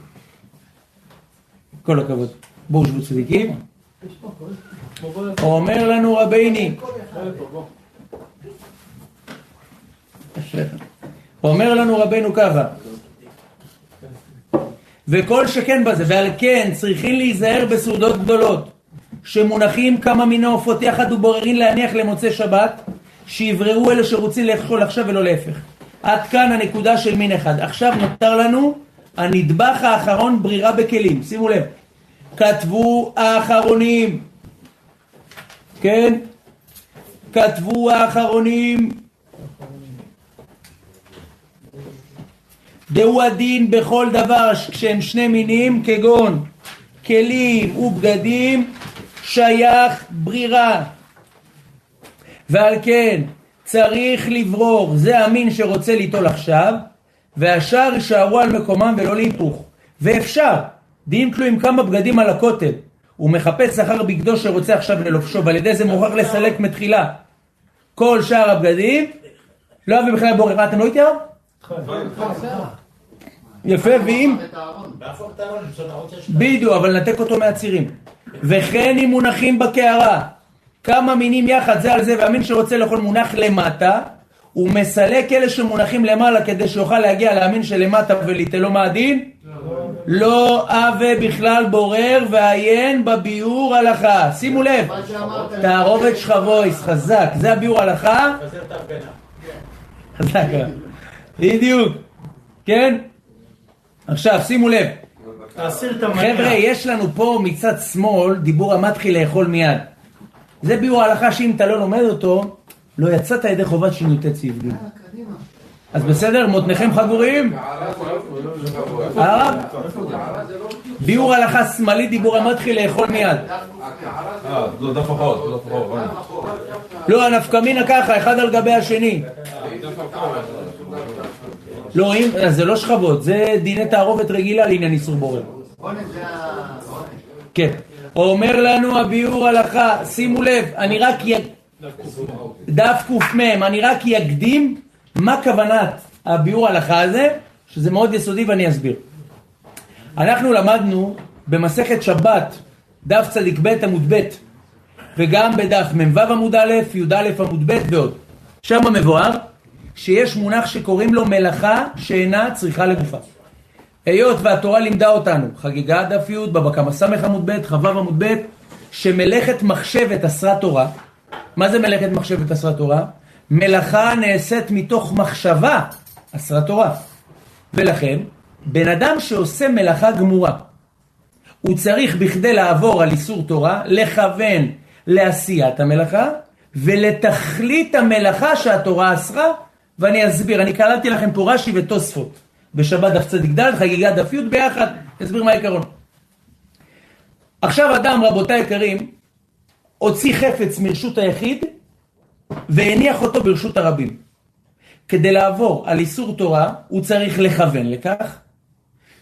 כל הכבוד. בואו שבו צדיקים. אומר לנו רביני, אומר לנו רבנו ככה, וכל שכן בזה, ועל כן צריכים להיזהר בסעודות גדולות, שמונחים כמה מיני עופות יחד ובוררים להניח למוצאי שבת, שיבררו אלה שרוצים לאכול עכשיו ולא להפך. עד כאן הנקודה של מין אחד. עכשיו נותר לנו הנדבך האחרון ברירה בכלים. שימו לב, כתבו האחרונים, כן? כתבו האחרונים דהו הדין בכל דבר כשהם שני מינים כגון כלים ובגדים שייך ברירה ועל כן צריך לברור זה המין שרוצה ליטול עכשיו והשאר יישארו על מקומם ולא להיפוך ואפשר דין תלויים כמה בגדים על הכותל הוא מחפש אחר בגדו שרוצה עכשיו ללובשו ועל ידי זה מוכרח לסלק מתחילה כל שאר הבגדים לא אביא בכלל בורר, מה אתם לא איתי היום? יפה, ואם... שלך. בדיוק, אבל לנתק אותו מהצירים. וכן אם מונחים בקערה, כמה מינים יחד זה על זה, והמין שרוצה לאכול מונח למטה, הוא מסלק אלה שמונחים למעלה כדי שיוכל להגיע להמין שלמטה וליטלו מהדין? לא אבה בכלל בורר ועיין בביאור הלכה. שימו לב, מה תערובת שכבויס, חזק, זה הביאור הלכה. חזק, בדיוק, כן? עכשיו שימו לב. חבר'ה, יש לנו פה מצד שמאל דיבור המתחיל לאכול מיד. זה ביאור ההלכה שאם אתה לא לומד אותו, לא יצאת ידי חובת שינוי סעיף ג'. אז בסדר, מותניכם חגורים? ביאור הלכה שמאלי, דיבור המתחיל לאכול מיד. אה, לא, דף דף אחרון. לא, הנפקא מינה ככה, אחד על גבי השני. לא, אם, אז זה לא שכבות, זה דיני תערובת רגילה לעניין איסור בורר. כן. אומר לנו הביאור הלכה, שימו לב, אני רק י... דף קמ, אני רק יקדים מה כוונת הביאור הלכה הזה, שזה מאוד יסודי ואני אסביר. אנחנו למדנו במסכת שבת, דף צדיק ב' עמוד ב', וגם בדף מ"ו עמוד א', י"א עמוד ב' ועוד. שם מבואר שיש מונח שקוראים לו מלאכה שאינה צריכה לגופה. היות והתורה לימדה אותנו, חגיגה דף י', בבא קמא ס' עמוד ב', כ"ו עמוד ב', שמלאכת מחשבת אסרה תורה. מה זה מלאכת מחשבת אסרה תורה? מלאכה נעשית מתוך מחשבה אסרה תורה. ולכן, בן אדם שעושה מלאכה גמורה, הוא צריך בכדי לעבור על איסור תורה, לכוון לעשיית המלאכה ולתכלית המלאכה שהתורה אסרה, ואני אסביר, אני כללתי לכם פה רש"י ותוספות. בשבת דף צדיק ד', חגיגה דף י' ביחד, אסביר מה העיקרון. עכשיו אדם, רבותיי היקרים, הוציא חפץ מרשות היחיד והניח אותו ברשות הרבים. כדי לעבור על איסור תורה, הוא צריך לכוון לכך.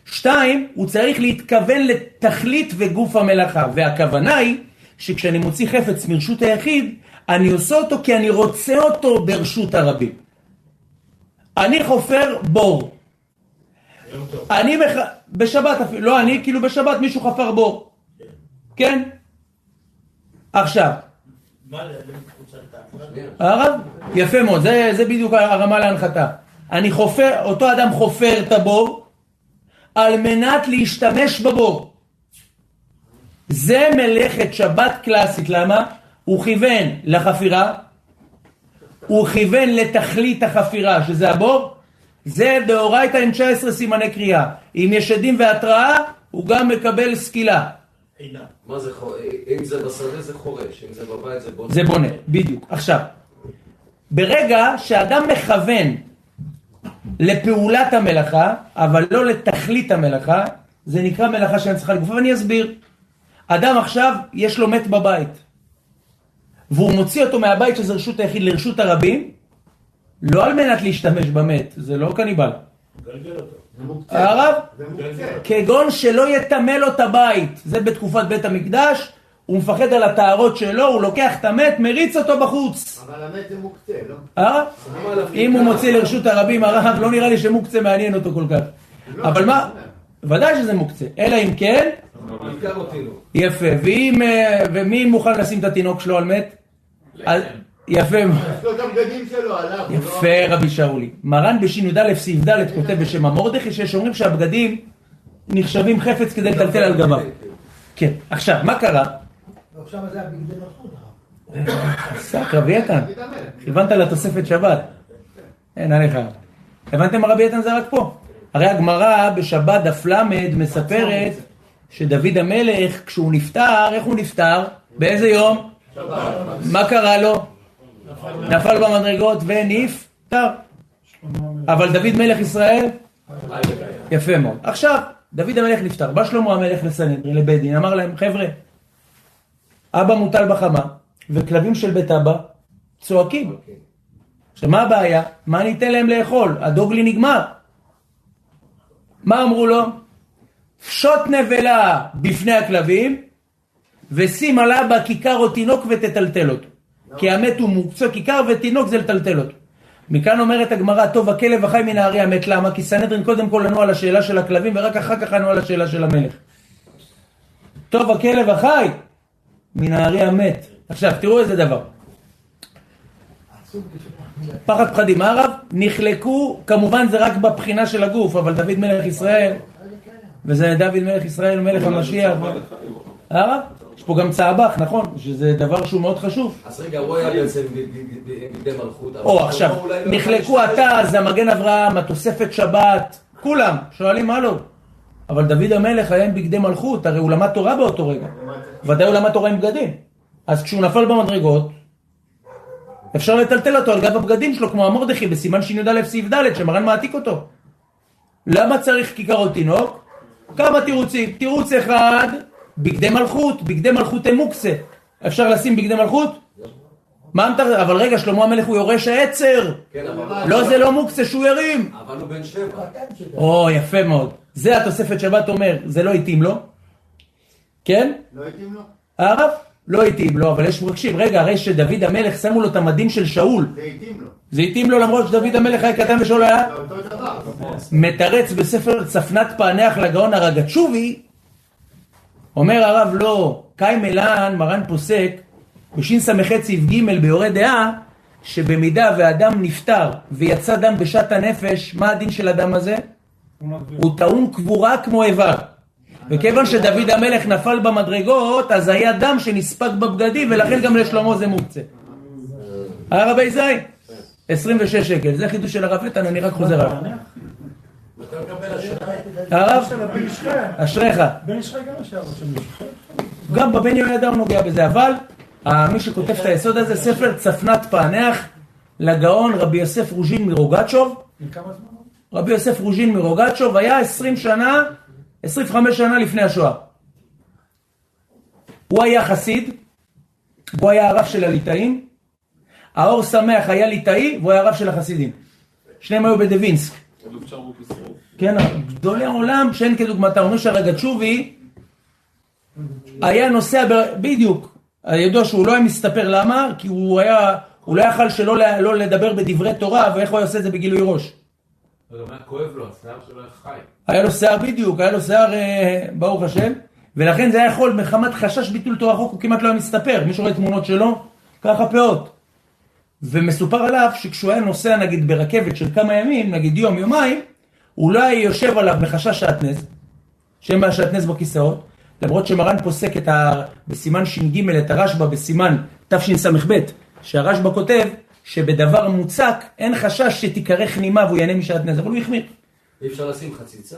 שתיים, הוא צריך להתכוון לתכלית וגוף המלאכה, והכוונה היא שכשאני מוציא חפץ מרשות היחיד, אני עושה אותו כי אני רוצה אותו ברשות הרבים. אני חופר בור. אני מח... בשבת אפילו, לא אני, כאילו בשבת מישהו חפר בור. כן? עכשיו, מה, ההפגנה? הרב? יפה מאוד, זה, זה בדיוק הרמה להנחתה. אני חופר, אותו אדם חופר את הבור על מנת להשתמש בבור. זה מלאכת שבת קלאסית, למה? הוא כיוון לחפירה, הוא כיוון לתכלית החפירה, שזה הבור, זה דאורייתא עם 19 סימני קריאה. אם יש עדים והתראה, הוא גם מקבל סקילה. מה זה חורש? אם זה בשדה זה חורש, אם זה בבית זה בונה. זה בונה, בדיוק. עכשיו, ברגע שאדם מכוון לפעולת המלאכה, אבל לא לתכלית המלאכה, זה נקרא מלאכה שאין צריכה לגופה, ואני אסביר. אדם עכשיו, יש לו מת בבית, והוא מוציא אותו מהבית שזה רשות היחיד לרשות הרבים, לא על מנת להשתמש במת, זה לא קניבל. הרב? כגון שלא יטמא לו את הבית, זה בתקופת בית המקדש, הוא מפחד על הטהרות שלו, הוא לוקח את המת, מריץ אותו בחוץ. אבל המת זה מוקצה, לא? הרב? אם הוא מוציא לרשות הרבים, הרב, לא נראה לי שמוקצה מעניין אותו כל כך. אבל מה? ודאי שזה מוקצה, אלא אם כן, לא. יפה, ואם, אה, ומי מוכן לשים את התינוק שלו על מת? יפה מאוד. לא- יפה רבי שאולי. מרן בשי"ד סעיף ד' כותב בשם המורדכי שיש אומרים שהבגדים נחשבים חפץ כדי לטלטל על גביו. כן, עכשיו, מה קרה? ועכשיו זה הבגדי מלכות. עסק רבי איתן, כיוונת לתוספת שבת. אין עליך. הבנתם מה רבי איתן זה רק פה? הרי הגמרא בשבת דף ל' מספרת שדוד המלך, כשהוא נפטר, איך הוא נפטר? באיזה יום? מה קרה לו? נפל במדרגות ונפטר. אבל דוד מלך ישראל? יפה מאוד. עכשיו, דוד המלך נפטר. בא שלמה המלך לסנהדרין, לבית דין, אמר להם, חבר'ה, אבא מוטל בחמה, וכלבים של בית אבא צועקים. עכשיו, מה הבעיה? מה אני אתן להם לאכול? הדוגלי נגמר. מה אמרו לו? פשוט נבלה בפני הכלבים, ושים על אבא כיכר או תינוק ותטלטל אותו. כי המת הוא מוקצה כיכר ותינוק זה לטלטל אותו. מכאן אומרת הגמרא, טוב הכלב החי מן הארי המת, למה? כי סנהדרין קודם כל ענו על השאלה של הכלבים ורק אחר כך ענו על השאלה של המלך. טוב הכלב החי מן הארי המת. עכשיו תראו איזה דבר. פחד פחדים, מה הרב? נחלקו, כמובן זה רק בבחינה של הגוף, אבל דוד מלך ישראל, וזה דוד מלך ישראל, מלך המשיח. הרב? יש פה גם צעבך, נכון? שזה דבר שהוא מאוד חשוב. אז רגע, הוא היה בעצם בידי מלכות. או עכשיו, אולי לא נחלקו אתה, זה המגן אברהם, התוספת שבת, כולם, שואלים מה לא. אבל דוד המלך היה עם בגדי מלכות, הרי הוא למד תורה באותו רגע. ודאי הוא למד תורה עם בגדים. אז כשהוא נפל במדרגות, אפשר לטלטל אותו על גב הבגדים שלו, כמו המרדכי בסימן שי"א סעיף ד', שמרן מעתיק אותו. למה צריך כיכרות תינוק? כמה תירוצים. תירוץ אחד, בגדי מלכות, בגדי מלכות הם מוקצה. אפשר לשים בגדי מלכות? מה אתה... אבל רגע, שלמה המלך הוא יורש העצר. כן, אבל... לא, זה לא מוקצה שהוא ירים. אבל הוא בן שבע. או, יפה מאוד. זה התוספת שבת אומר, זה לא התאים לו. כן? לא התאים לו? הרב? לא התאים לו, אבל יש מבקשים. רגע, הרי שדוד המלך שמו לו את המדים של שאול. זה התאים לו. זה התאים לו למרות שדוד המלך היה קטן ושאול היה? זה אותו דבר. מתרץ בספר צפנת פענח לגאון הרגצ'ובי, אומר הרב לא, קיים אלן, מרן פוסק, בשס"ח סעיף ג' ביורה דעה, שבמידה ואדם נפטר ויצא דם בשעת הנפש, מה הדין של הדם הזה? הוא טעון קבורה כמו איבר. וכיוון שדוד המלך נפל במדרגות, אז היה דם שנספג בבגדים, ולכן גם לשלמה זה מוקצה. היה רבי זי? 26 שקל, זה חידוש של הרב איתן, אני רק חוזר עליו. אתה מקבל אשראי. הרב. אשריך. בן ישחי גם מישהו. גם בבן יהוידע הוא נוגע בזה, אבל אה, מי שכותב את היסוד הזה, ספר צפנת פענח לגאון רבי יוסף רוז'ין מרוגצ'וב. רבי יוסף רוז'ין מרוגצ'וב היה 20 שנה, 25 שנה לפני השואה. הוא היה חסיד, הוא היה הרב של הליטאים, האור שמח היה ליטאי והוא היה הרב של החסידים. שניהם היו בדווינסק. כן, גדולי העולם שאין כדוגמתם, אומרים שהרגצ'ובי היה נוסע, ב... בדיוק, ידוע שהוא לא היה מסתפר, למה? כי הוא היה, הוא לא יכל שלא לא לדבר בדברי תורה, ואיך הוא היה עושה את זה בגילוי ראש. זה גם היה כואב לו, השיער שלו היה חי. היה לו שיער בדיוק, היה לו שיער אה, ברוך השם, ולכן זה היה יכול, מחמת חשש ביטול תורה חוק, הוא כמעט לא היה מסתפר. מי שרואה תמונות שלו, ככה פאות. ומסופר עליו שכשהוא היה נוסע נגיד ברכבת של כמה ימים, נגיד יום, יומיים, הוא לא היה יושב עליו בחשש שעטנז, שאין בעיה שעטנז בכיסאות, למרות שמרן פוסק את ה... בסימן ש"ג את הרשב"א בסימן תשס"ב, שהרשב"א כותב שבדבר מוצק אין חשש שתיקרא כנימה והוא ייהנה משעטנז, אבל הוא החמיר. אי אפשר לשים חציצה?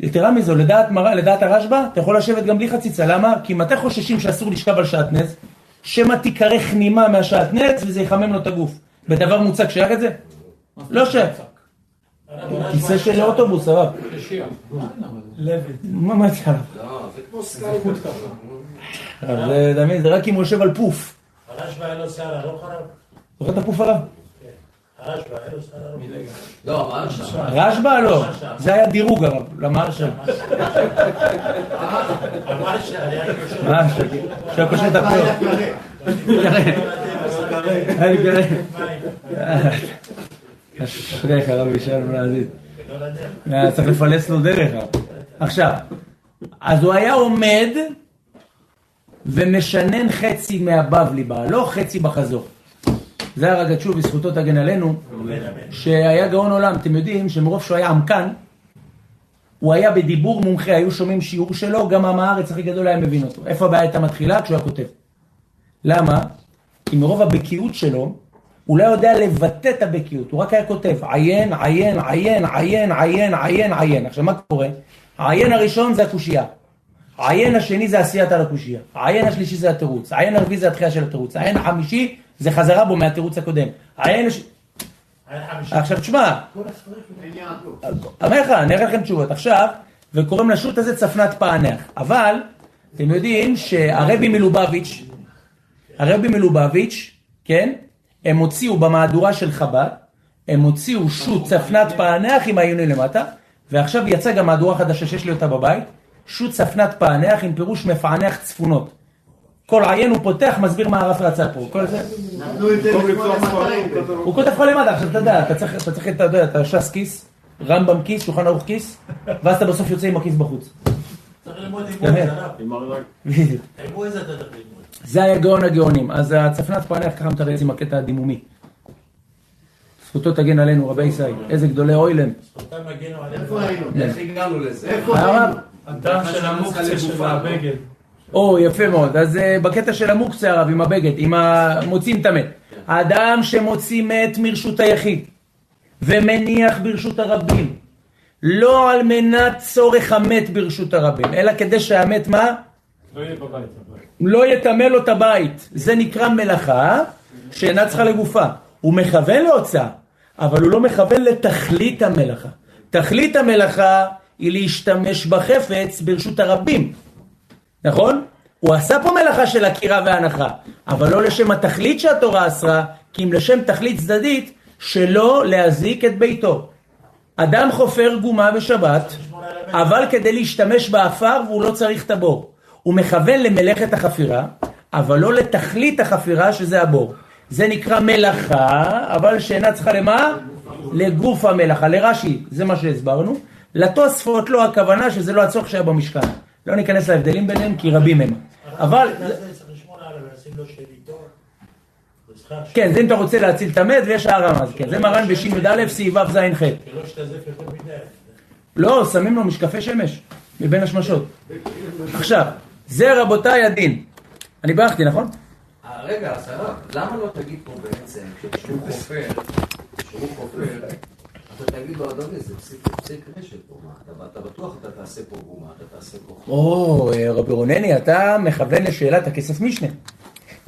יתרה מזו, לדעת, מרא, לדעת הרשב"א, אתה יכול לשבת גם בלי חציצה, למה? כי מתי חוששים שאסור לשכב על שעטנז? שמא תיקרא כנימה מהשעטנז וזה יחמם לו את הגוף. בדבר מוצק שייך את זה? לא שייך. כיסא של אוטובוס, הרב. מה מה זה עליו? לא, זה כמו סקייפ. זה, אתה מבין, זה רק אם הוא יושב על פוף. הרשב"א היה לו שיער ארוך הרב? זוכר את הפוף הרב? הרשב"א, אין לו סל הרב. לא, הרשב"א. רשב"א לא, זה היה דירוג הרב, למרשל. המרשל היה קושר. מה, שהיה קושר את הפה. אשריך רבי שלום לעזיז. היה צריך לפלס לו דרך. עכשיו, אז הוא היה עומד ומשנן חצי מהבבלי בעלו, חצי בחזור. זה הרגת שוב, בזכותו תגן עלינו, שהיה גאון עולם. אתם יודעים שמרוב שהוא היה עמקן, הוא היה בדיבור מומחה, היו שומעים שיעור שלו, גם עם הארץ הכי גדול היה מבין אותו. איפה הבעיה הייתה מתחילה? כשהוא היה כותב. למה? כי מרוב הבקיאות שלו, הוא לא יודע לבטא את הבקיאות, הוא רק היה כותב עיין, עיין, עיין, עיין, עיין, עיין, עיין. עכשיו מה קורה? העיין הראשון זה הקושייה. העיין השני זה עשיית על הקושייה. העיין השלישי זה התירוץ. העיין הרביעי זה התחייה של התירוץ. העיין החמישי זה חזרה בו מהתירוץ הקודם. העיין הש... עכשיו תשמע, אומר לך, אני אראה לכם תשובות. עכשיו, וקוראים לשו"ת הזה צפנת פענח. אבל, אתם יודעים שהרבי מלובביץ', הרבי מלובביץ', כן? הם הוציאו במהדורה של חב"ד, הם הוציאו שו"ת צפנת פענח עם העיונים למטה, ועכשיו יצא גם מהדורה חדשה שיש לי אותה בבית, שו"ת צפנת פענח עם פירוש מפענח צפונות. כל עיין הוא פותח, מסביר מה הרב רצה פה. כל זה... הוא כותב לך למטה, עכשיו אתה יודע, אתה צריך, אתה יודע, אתה ש"ס כיס, רמב"ם כיס, שולחן ערוך כיס, ואז אתה בסוף יוצא עם הכיס בחוץ. צריך ללמוד ללמוד. זה היה גאון הגאונים. אז הצפנת פענח ככה מתרץ עם הקטע הדימומי. זכותו תגן עלינו, רבי ישי. איזה גדולי אוילם. אותם מגנו עלינו. איפה היינו? איך הגענו לזה? איפה? היינו? הדם של המוקצה של הבגד. או, יפה מאוד. אז אה, בקטע של המוקצה הרב, עם הבגד, עם המוצאים את המת. האדם שמוציא מת מרשות היחיד ומניח ברשות הרבים, לא על מנת צורך המת ברשות הרבים, אלא כדי שהמת מה? לא יטמא לו את הבית. זה נקרא מלאכה שאינה צריכה לגופה. הוא מכוון להוצאה, אבל הוא לא מכוון לתכלית המלאכה. תכלית המלאכה היא להשתמש בחפץ ברשות הרבים. נכון? הוא עשה פה מלאכה של עקירה והנחה, אבל לא לשם התכלית שהתורה אסרה, כי אם לשם תכלית צדדית שלא להזיק את ביתו. אדם חופר גומה בשבת, אבל כדי להשתמש בעפר והוא לא צריך את הבור. הוא מכוון למלאכת החפירה, אבל לא לתכלית החפירה שזה הבור. זה נקרא מלאכה, אבל שאינה צריכה למה? לגוף המלאכה, לרש"י, זה מה שהסברנו. לתוספות לא הכוונה שזה לא הצורך שהיה במשכן. לא ניכנס להבדלים ביניהם כי רבים הם. אבל. כן, זה אם אתה רוצה להציל את המת ויש הערמה, כן, זה מרן בשי"א סעיו ז' ח'. לא, שמים לו משקפי שמש מבין השמשות. עכשיו, זה רבותיי הדין. אני בירכתי, נכון? אה, רגע, אז הרב, למה לא תגיד פה בעצם, כשהוא חופר, כשהוא חופר, אתה תגיד לו, אדוני, זה פסיק פסיק רשת פה, מה? אתה- אתה בטוח אתה תעשה פה גומה, אתה תעשה פה חור. או, אה, רבי רונני, אתה מכוון לשאלת הכסף משנה.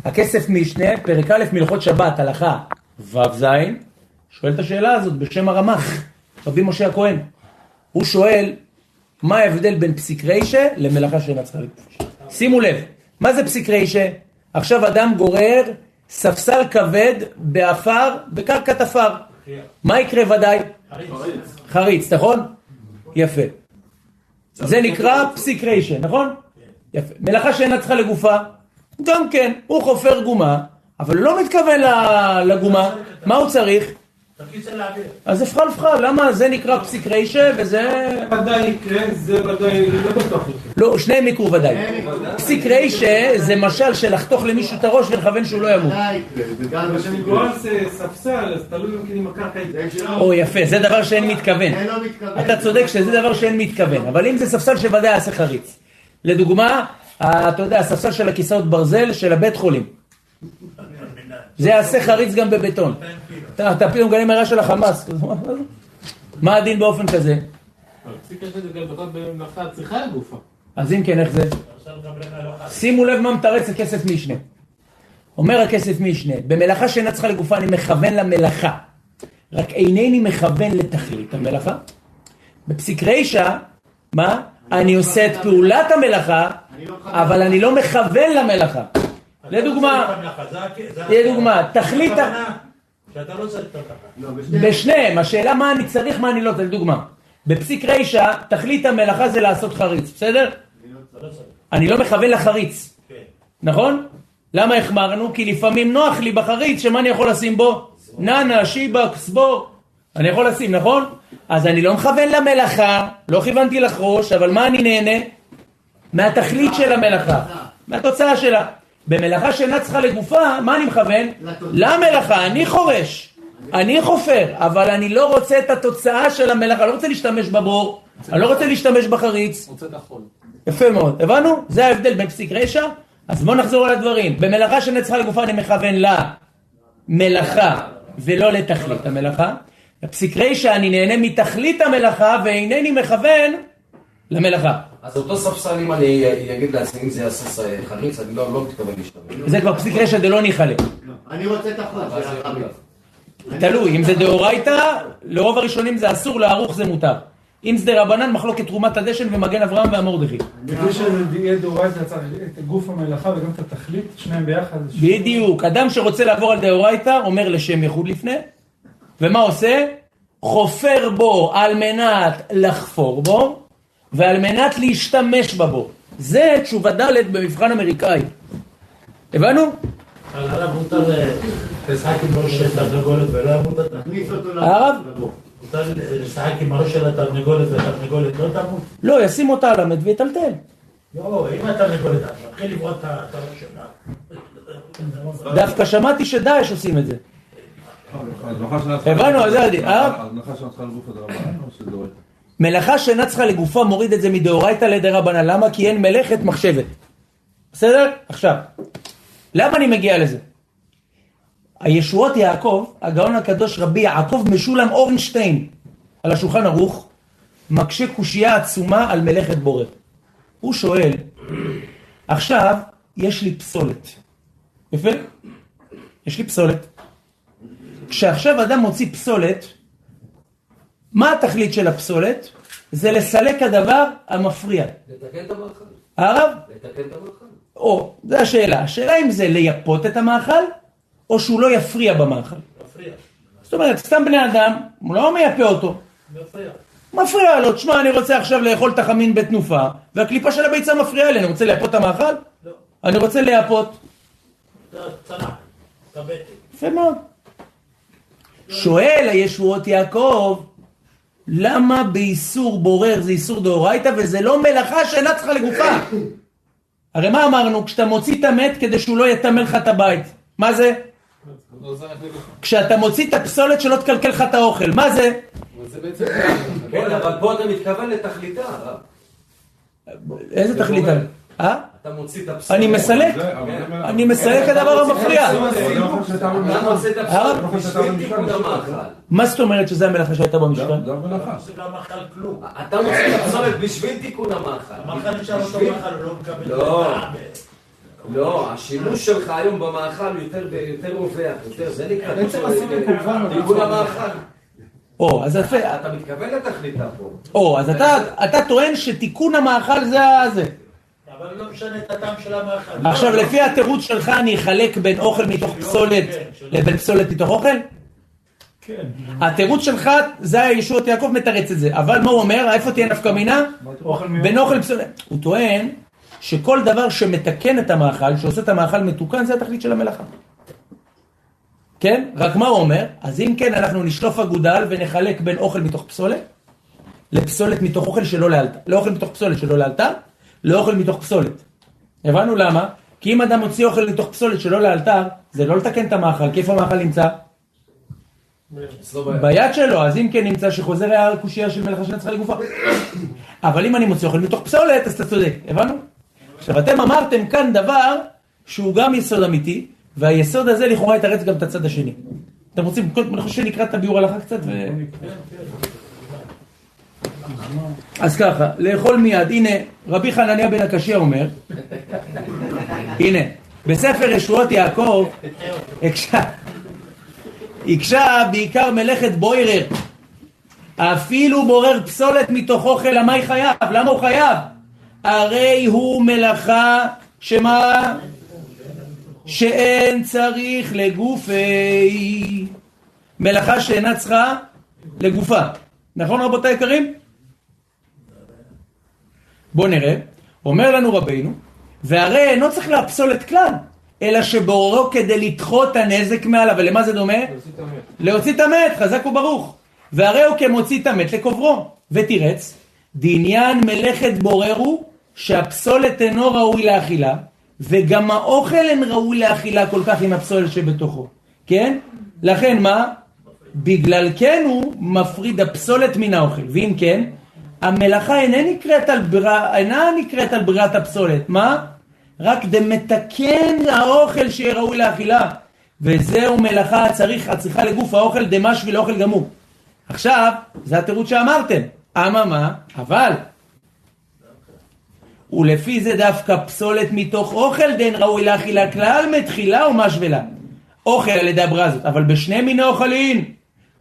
הכסף משנה, פרק א' מלכות שבת, הלכה ו"ז, שואל את השאלה הזאת בשם הרמ"ח, רבי משה הכהן. הוא שואל, מה ההבדל בין פסיק רישה למלאכה שאינה צריכה לקדוש? שימו לב, מה זה פסיק רישה? עכשיו אדם גורר ספסל כבד בעפר, בקרקעת עפר. מה יקרה ודאי? חריץ, נכון? יפה. זה נקרא פסיק רישה, נכון? יפה. מלאכה שאינה צריכה לגופה, גם כן, הוא חופר גומה, אבל לא מתכוון לגומה, מה הוא צריך? אז אפחל אפחל, למה זה נקרא פסיק רישה וזה... ודאי יקרה, זה ודאי לא בטוח יקרה. לא, שניהם יקרו ודאי. פסיק רישה זה משל של לחתוך למישהו את הראש ולכוון שהוא לא ימות. ודאי כשאני גורל זה ספסל, אז תלוי אם כן אם הקרקע. או יפה, זה דבר שאין מתכוון. אתה צודק שזה דבר שאין מתכוון, אבל אם זה ספסל שוודאי יעשה חריץ. לדוגמה, אתה יודע, הספסל של הכיסאות ברזל של הבית חולים. זה יעשה חריץ גם בבטון. אתה אתה פתאום גלה מהרע של החמאס. מה הדין באופן כזה? אז אם כן, איך זה? שימו לב מה מתרץ הכסף משנה. אומר הכסף משנה, במלאכה שאינה צריכה לגופה אני מכוון למלאכה, רק אינני מכוון לתכלית המלאכה. בפסיק רישא, מה? אני עושה את פעולת המלאכה, אבל אני לא מכוון למלאכה. לדוגמה, לדוגמה, תכלית ה... שאתה לא צריך את הלכה. לא, בשניהם, השאלה מה אני צריך, מה אני לא צריך, דוגמה. בפסיק רישא, תכלית המלאכה זה לעשות חריץ, בסדר? אני לא מכוון לחריץ, נכון? למה החמרנו? כי לפעמים נוח לי בחריץ, שמה אני יכול לשים בו? ננה, שיבה, סבור. אני יכול לשים, נכון? אז אני לא מכוון למלאכה, לא כיוונתי לחרוש, אבל מה אני נהנה? מהתכלית של המלאכה, מהתוצאה שלה. במלאכה שאינה צריכה לגופה, מה אני מכוון? למלאכה, אני חורש, אני חופר, אבל אני לא רוצה את התוצאה של המלאכה, לא רוצה להשתמש בבור, אני לא רוצה להשתמש בחריץ. רוצה את החול. יפה מאוד, הבנו? זה ההבדל בין פסיק רשע, אז בואו נחזור על הדברים. במלאכה שאינה צריכה לגופה אני מכוון למלאכה ולא לתכלית המלאכה. בפסיק רשע אני נהנה מתכלית המלאכה ואינני מכוון למלאכה. אז אותו ספסל, אם אני אגיד לעצמי, אם זה יעשה חריץ, אני לא לא מתכוון להשתמש. זה כבר פסיק רשע דלא ניחלה. אני רוצה את זה- החריץ. תלוי, אם זה דאורייתא, לרוב הראשונים זה אסור, לערוך זה מותר. אם זה דרבנן, מחלוקת תרומת הדשן ומגן אברהם והמורדכי. כדי שיהיה דאורייתא צריך את גוף המלאכה וגם את התכלית, שניהם ביחד. בדיוק, אדם שרוצה לעבור על דאורייתא, אומר לשם ייחוד לפני, ומה עושה? חופר בו על מנת לחפור בו, ועל מנת להשתמש בבו. זה תשובה ד' במבחן אמריקאי. הבנו? על הרב מותר אה, לשחק עם ראש של תרנגולת ולא ימות אתה. תכניס אותו הרב? לבור. מותר לשחק עם הראש של התרנגולת והתרנגולת לא תמות? לא, ישים אותה על המת ויטלטל. לא, אם התרנגולת, את הראש שלה. דווקא שמעתי שדאעש עושים את זה. הבנו, אז זה אה? ההזנחה שלה צריכה לגוף הדרבנן או שזה? מלאכה שאינה צריכה לגופה מוריד את זה מדאורייתא לדרבנן. למה? כי אין מלאכת מחשבת. בסדר? עכשיו, למה אני מגיע לזה? הישועות יעקב, הגאון הקדוש רבי יעקב משולם אורנשטיין על השולחן ערוך, מקשה קושייה עצומה על מלאכת בורא. הוא שואל, עכשיו יש לי פסולת. יפה? יש לי פסולת. כשעכשיו אדם מוציא פסולת, מה התכלית של הפסולת? זה לסלק הדבר המפריע. לתקן את המאכל. הרב? לתקן את המאכל. או, זו השאלה. השאלה אם זה לייפות את המאכל, או שהוא לא יפריע במאכל. מפריע. זאת אומרת, סתם בני אדם, הוא לא מייפה אותו. מפריע. מפריע לו, תשמע, אני רוצה עכשיו לאכול את החמין בתנופה, והקליפה של הביצה מפריעה לי, אני רוצה לייפות את המאכל? לא. אני רוצה לייפות. בטן. יפה מאוד. שואל הישועות יעקב, למה באיסור בורר זה איסור דאורייתא וזה לא מלאכה שאינה צריכה לגופה? הרי מה אמרנו? כשאתה מוציא את המת כדי שהוא לא יטמא לך את הבית. מה זה? כשאתה מוציא את הפסולת שלא תקלקל לך את האוכל. מה זה? כן, אבל פה אתה מתכוון לתכליתה. איזה תכלית? אה? אתה מוציא את הפסולת. אני מסלק. זה- זה. אני מסלק הדבר המפריע. זה לא את תיקון המאכל. מה זאת אומרת שזה המלאכה שהייתה במשכן? זה המלאכה. זה לא. אתה מוציא את הפסולת בשביל תיקון המאכל. המאכל נשאר אותו מאכל, הוא לא מקבל לא. לא, השימוש שלך היום במאכל הוא יותר יותר רווח, יותר, זה נקרא. תיקון המאכל. או, אז יפה. אתה מתכוון לתכליתה פה. או, אז אתה, אתה טוען שתיקון המאכל זה ה... אבל לא משנה את הטעם של המאכל. עכשיו, לפי התירוץ שלך אני אחלק בין אוכל מתוך פסולת לבין פסולת מתוך אוכל? כן. התירוץ שלך, זה הישועות יעקב מתרץ את זה. אבל מה הוא אומר? איפה תהיה נפקא מינה? בין אוכל לפסולת. הוא טוען שכל דבר שמתקן את המאכל, שעושה את המאכל מתוקן, זה התכלית של המלאכה. כן? רק מה הוא אומר? אז אם כן, אנחנו נשלוף אגודל ונחלק בין אוכל מתוך פסולת, לפסולת מתוך אוכל שלא לאלתר. לאוכל מתוך פסולת שלא לאלתר, לאוכל מתוך פסולת. הבנו למה? כי אם אדם מוציא אוכל מתוך פסולת שלא לאלתר, זה לא לתקן את המאכל, כי איפה המאכל נמצא? ביד. שלו, אז אם כן נמצא שחוזר הקושייה של מלאכה שנצחה לגופה. אבל אם אני מוציא אוכל מתוך פסולת, אז אתה צודק, הבנו? עכשיו אתם אמרתם כאן דבר שהוא גם יסוד אמיתי, והיסוד הזה לכאורה יתרץ גם את הצד השני. אתם רוצים, אני חושב שנקרא את הביאור הלכה קצת ו... אז ככה, לאכול מיד, הנה, רבי חנניה בן הקשיא אומר, הנה, בספר ישועות יעקב, הקשה, הקשה בעיקר מלאכת בוירר, אפילו בורר פסולת מתוך אוכל, המאי חייב? למה הוא חייב? הרי הוא מלאכה שמה? שאין צריך לגופי. מלאכה שאינה צריכה לגופה. נכון רבותיי יקרים? בואו נראה. אומר לנו רבינו, והרי אינו צריך להפסול את כלל, אלא שבוררו כדי לדחות הנזק מעליו. ולמה זה דומה? להוציא את המת, חזק וברוך. והרי הוא כמוציא את המת לקוברו. ותירץ, דעניין מלאכת בורר הוא שהפסולת אינו ראוי לאכילה, וגם האוכל אין ראוי לאכילה כל כך עם הפסולת שבתוכו. כן? לכן מה? בגלל כן הוא מפריד הפסולת מן האוכל. ואם כן, המלאכה אינה נקראת על, ברא, אינה נקראת על בריאת הפסולת. מה? רק דמתקן האוכל שיהיה ראוי לאכילה. וזהו מלאכה צריך, הצריכה לגוף האוכל דמשוי לאוכל גמור. עכשיו, זה התירוץ שאמרתם. אממה, אבל, ולפי זה דווקא פסולת מתוך אוכל דין ראוי לאכילה כלל מתחילה ומשווה אוכל על ידי הבראה הזאת, אבל בשני מיני אוכלים,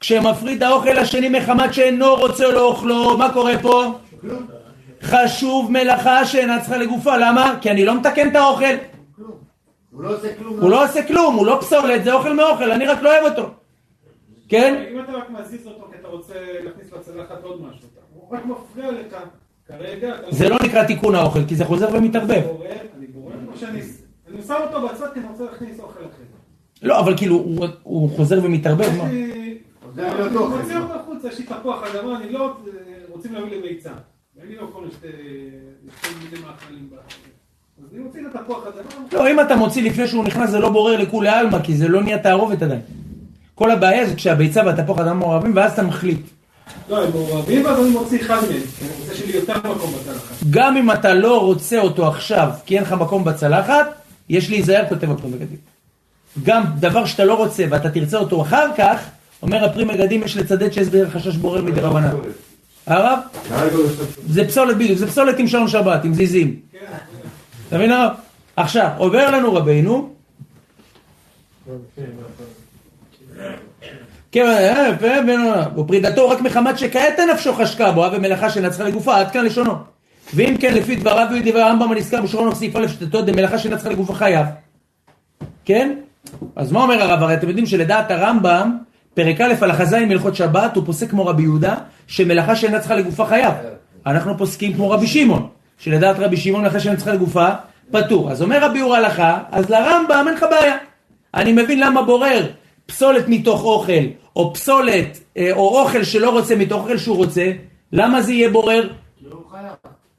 כשמפריד האוכל השני מחמת שאינו רוצה לאוכלו, מה קורה פה? חשוב מלאכה שאינה צריכה לגופה, למה? כי אני לא מתקן את האוכל. הוא לא עושה כלום. הוא לא עושה כלום, הוא לא פסולת, זה אוכל מאוכל, אני רק לא אוהב אותו. כן? אם אתה רק מזיז אותו כי אתה רוצה להכניס לצלחת עוד משהו, הוא רק מפריע לך כרגע. זה לא נקרא תיקון האוכל, כי זה חוזר ומתערבב. בורר, אני שאני אני שם אותו בצד כי אני רוצה להכניס אוכל אחר. לא, אבל כאילו, הוא- הוא חוזר ומתערבב, מה? אני אני מוציא אותו החוצה, יש לי תפוח אדמה, אני לא רוצים להביא לי ביצה. ואני לא יכול לשתי מיני מאכלים. אז אני מוציא את התפוח אדמה. לא, אם אתה מוציא לפני שהוא נכנס זה לא בורר לכולי עלמא, כי זה לא נהיה תערובת עדיין. כל הבעיה זה כשהביצה והתפוח אדם מעורבים, ואז אתה מחליט. לא, הם מעורבים, ואז אני מוציא אחד מהם. כי אני רוצה שיהיה לי יותר מקום בצלחת. גם אם אתה לא רוצה אותו עכשיו, כי אין לך מקום בצלחת, יש להיזהר, כותב הפרי מגדים. גם דבר שאתה לא רוצה ואתה תרצה אותו אחר כך, אומר הפרי מגדים, יש לצדד שיש בדרך חשש בורר מדי רבנן. הרב? זה פסולת בדיוק, זה פסולת עם שעון שבת, עם זיזים. אתה מבין הרב? עכשיו, עובר לנו רבינו, כן, אה, ופרידתו רק מחמת שכעת נפשו חשקה בו, ומלאכה שנצחה לגופה, עד כאן לשונו. ואם כן, לפי דבריו ודברי הרמב"ם הנזכר בשורון סעיף א' שתתו דמלאכה שנצחה לגופה חייב. כן? אז מה אומר הרב? הרי אתם יודעים שלדעת הרמב"ם, פרק א' הלכה ז' מהלכות שבת, הוא פוסק כמו רבי יהודה, שמלאכה שאינה צריכה לגופה חייב. אנחנו פוסקים כמו רבי שמעון, שלדעת רבי שמעון מלאכה שאינה צריכה לגופה, פטור. אז אומר רבי יהודה הלכה, אז לרמב"ם אין לך בעיה. אני מבין למה בורר פסולת מתוך אוכל, או פסולת, אה, או אוכל שלא רוצה מתוך אוכל שהוא רוצה, למה זה יהיה בורר?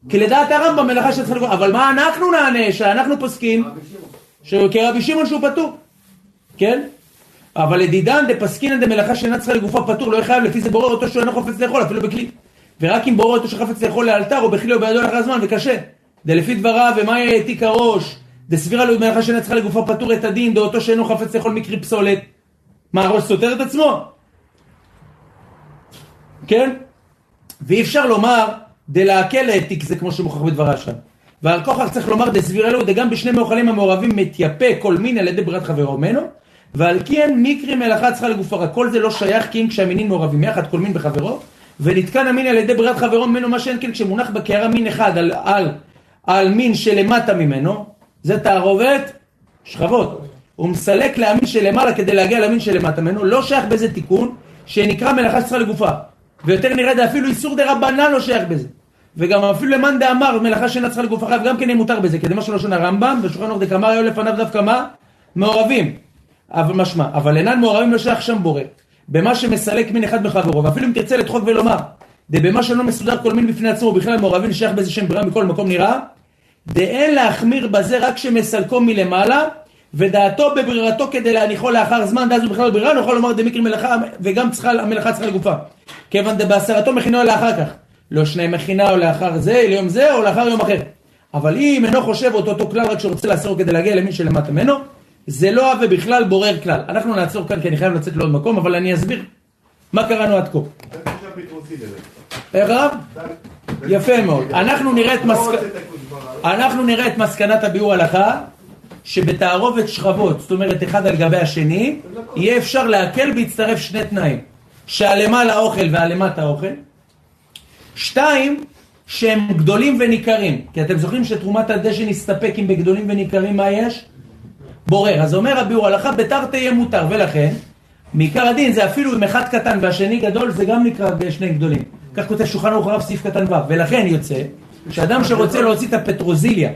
כי לדעת הרמב"ם מלאכה שצריכה לגופה, אבל מה אנחנו נענה? שאנחנו פוסקים, כרבי שמעון שהוא פטור, כן? אבל לדידן דפסקינן דמלאכה שאינה צריכה לגופה פטור לא יחייב לפי זה בורר אותו שהוא אינו חפץ לאכול אפילו בכלי. ורק אם בורר אותו שחפץ לאכול לאלתר או בכלי או בידו לאחר הזמן וקשה. דלפי דבריו ומה העתיק הראש? דסבירה לו מלאכה שאינה צריכה לגופה פטור את הדין דאותו שאינו חפץ לאכול מקרי פסולת. מה הראש סותר את עצמו? כן? ואי אפשר לומר דלהקל העתיק זה כמו שמוכח בדבריו שם. ועל כוכך צריך לומר דסבירה לו דגם בשני מאוכלים המעורבים מתייפה כל מין על ידי ברירת חברו. ממנו ועל כן מקרי מלאכה צריכה לגופה רק כל זה לא שייך כי אם כשהמינים מעורבים יחד כל מין בחברו. ונתקן המין על ידי ברירת חברו ממנו מה שאין כן כשמונח בקערה מין אחד על, על, על מין שלמטה ממנו זה תערובת שכבות. הוא מסלק להמין שלמעלה כדי להגיע למין שלמטה ממנו לא שייך בזה תיקון שנקרא מלאכה שצריכה לגופה. ויותר נראה זה אפילו איסור דה רבנן לא שייך בזה. וגם אפילו למאן דאמר מלאכה שאינה צריכה לגופה חייב גם כן יהיה מותר בזה כדי מה שלשון הרמב"ם ושולחן אור דקאמר היו לפניו דווקא מה? מעורבים אבל משמע, אבל אינן מעורבים לא שייך שם בורא. במה שמסלק מין אחד בחברו, ואפילו אם תרצה לדחוק ולומר, דבמה שלא מסודר כל מין בפני עצמו, ובכלל מעורבים שייך באיזה שם ברירה מכל מקום נראה, דאין להחמיר בזה רק שמסלקו מלמעלה, ודעתו בברירתו כדי להניחו לאחר זמן, ואז הוא בכלל ברירה, נוכל לומר דמקרי מלאכה, וגם צריכה, המלאכה צריכה לגופה. כיוון דבעשרתו מכינו לאחר כך. לא שני מכינה או לאחר זה, ליום זה, או לאחר יום אחר. אבל אם אינו חושב אותו אותו כלל רק שרוצה לאסרו כדי להגיע למין שלמטה ממנו, זה לא הווה בכלל בורר כלל. אנחנו נעצור כאן כי אני חייב לצאת לעוד מקום, אבל אני אסביר מה קראנו עד כה. איך הרב? יפה מאוד. אנחנו נראה את מסק... אנחנו נראה את מסקנת הביאור הלכה, שבתערובת שכבות, זאת אומרת אחד על גבי השני, יהיה אפשר להקל בהצטרף שני תנאים. שהלמעלה אוכל והלמטה אוכל. שתיים, שהם גדולים וניכרים. כי אתם זוכרים שתרומת הדשן נסתפק אם בגדולים וניכרים מה יש? בורר. אז אומר הביאור הלכה, בתר תהיה מותר, ולכן מעיקר הדין זה אפילו אם אחד קטן והשני גדול, זה גם נקרא שני גדולים. כך כותב שולחן ערוך הרב סעיף קטן ו', ולכן יוצא שאדם שרוצה להוציא את הפטרוזיליה,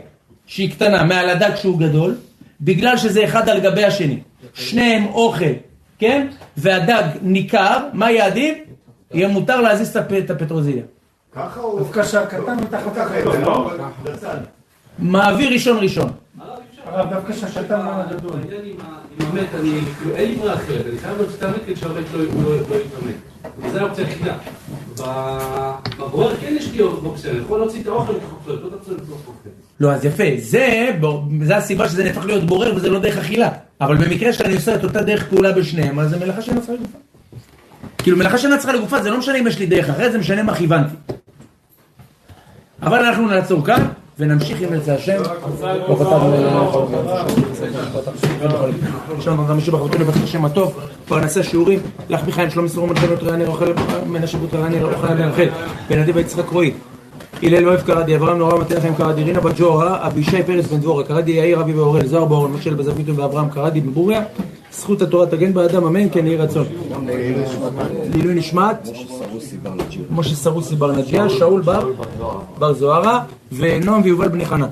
שהיא קטנה, מעל הדג שהוא גדול, בגלל שזה אחד על גבי השני, שניהם אוכל, כן? והדג ניכר, מה יהיה עדיף? יהיה מותר להזיז את הפ- את הפטרוזיליה. ככה הוא... דווקא שהקטן מתחת ככה לגדול. לא. מעביר ראשון ראשון. הרב, דווקא שהקטן מעל הגדול. העניין עם המת, אני, כאילו, אין לי ברירה אחרת, אני חייב להוציא את המת כדי שהמת לא לא- לא יתאמן. זו האופציה היחידה. ב- בבורר כן יש לי אופציה, אני יכול להוציא את האוכל הפסולת, לא הפסולת מתוך האוכל. לא, אז יפה, זה, זה הסיבה שזה נהפך להיות בורר וזה לא דרך אכילה. אבל במקרה שאני עושה את אותה דרך פעולה בשניהם, אז זה מלאכה שאינה צריכה לגופה. כאילו מלאכה שאינה צריכה לגופה זה לא משנה אם יש לי דרך אחרת, זה משנה מה כיוונתי. אבל אנחנו נעצור כאן ונמשיך עם ירצה השם. שלום אדם משובח ובטוח לבטח השם הטוב, פרנסי שיעורים, לך מחיים שלום מסרום מלחמת רעני רחל מנשה בות רעני רחל בן עדי ויצחק רועי הלל אוהב קרדי, אברהם נורא מתן חיים קרדי, רינה בת ג'ורה, אבישי פרס בן דבורה, קרדי יאיר אבי ואורל, זוהר באורן, משה בזווית ואברהם קרדי בן בוריה, זכות התורה תגן באדם, אמן כן יהי רצון. לעילוי נשמת, משה סרוסי בר נג'יה, שאול בר בר זוהרה, ונועם ויובל בני חנה.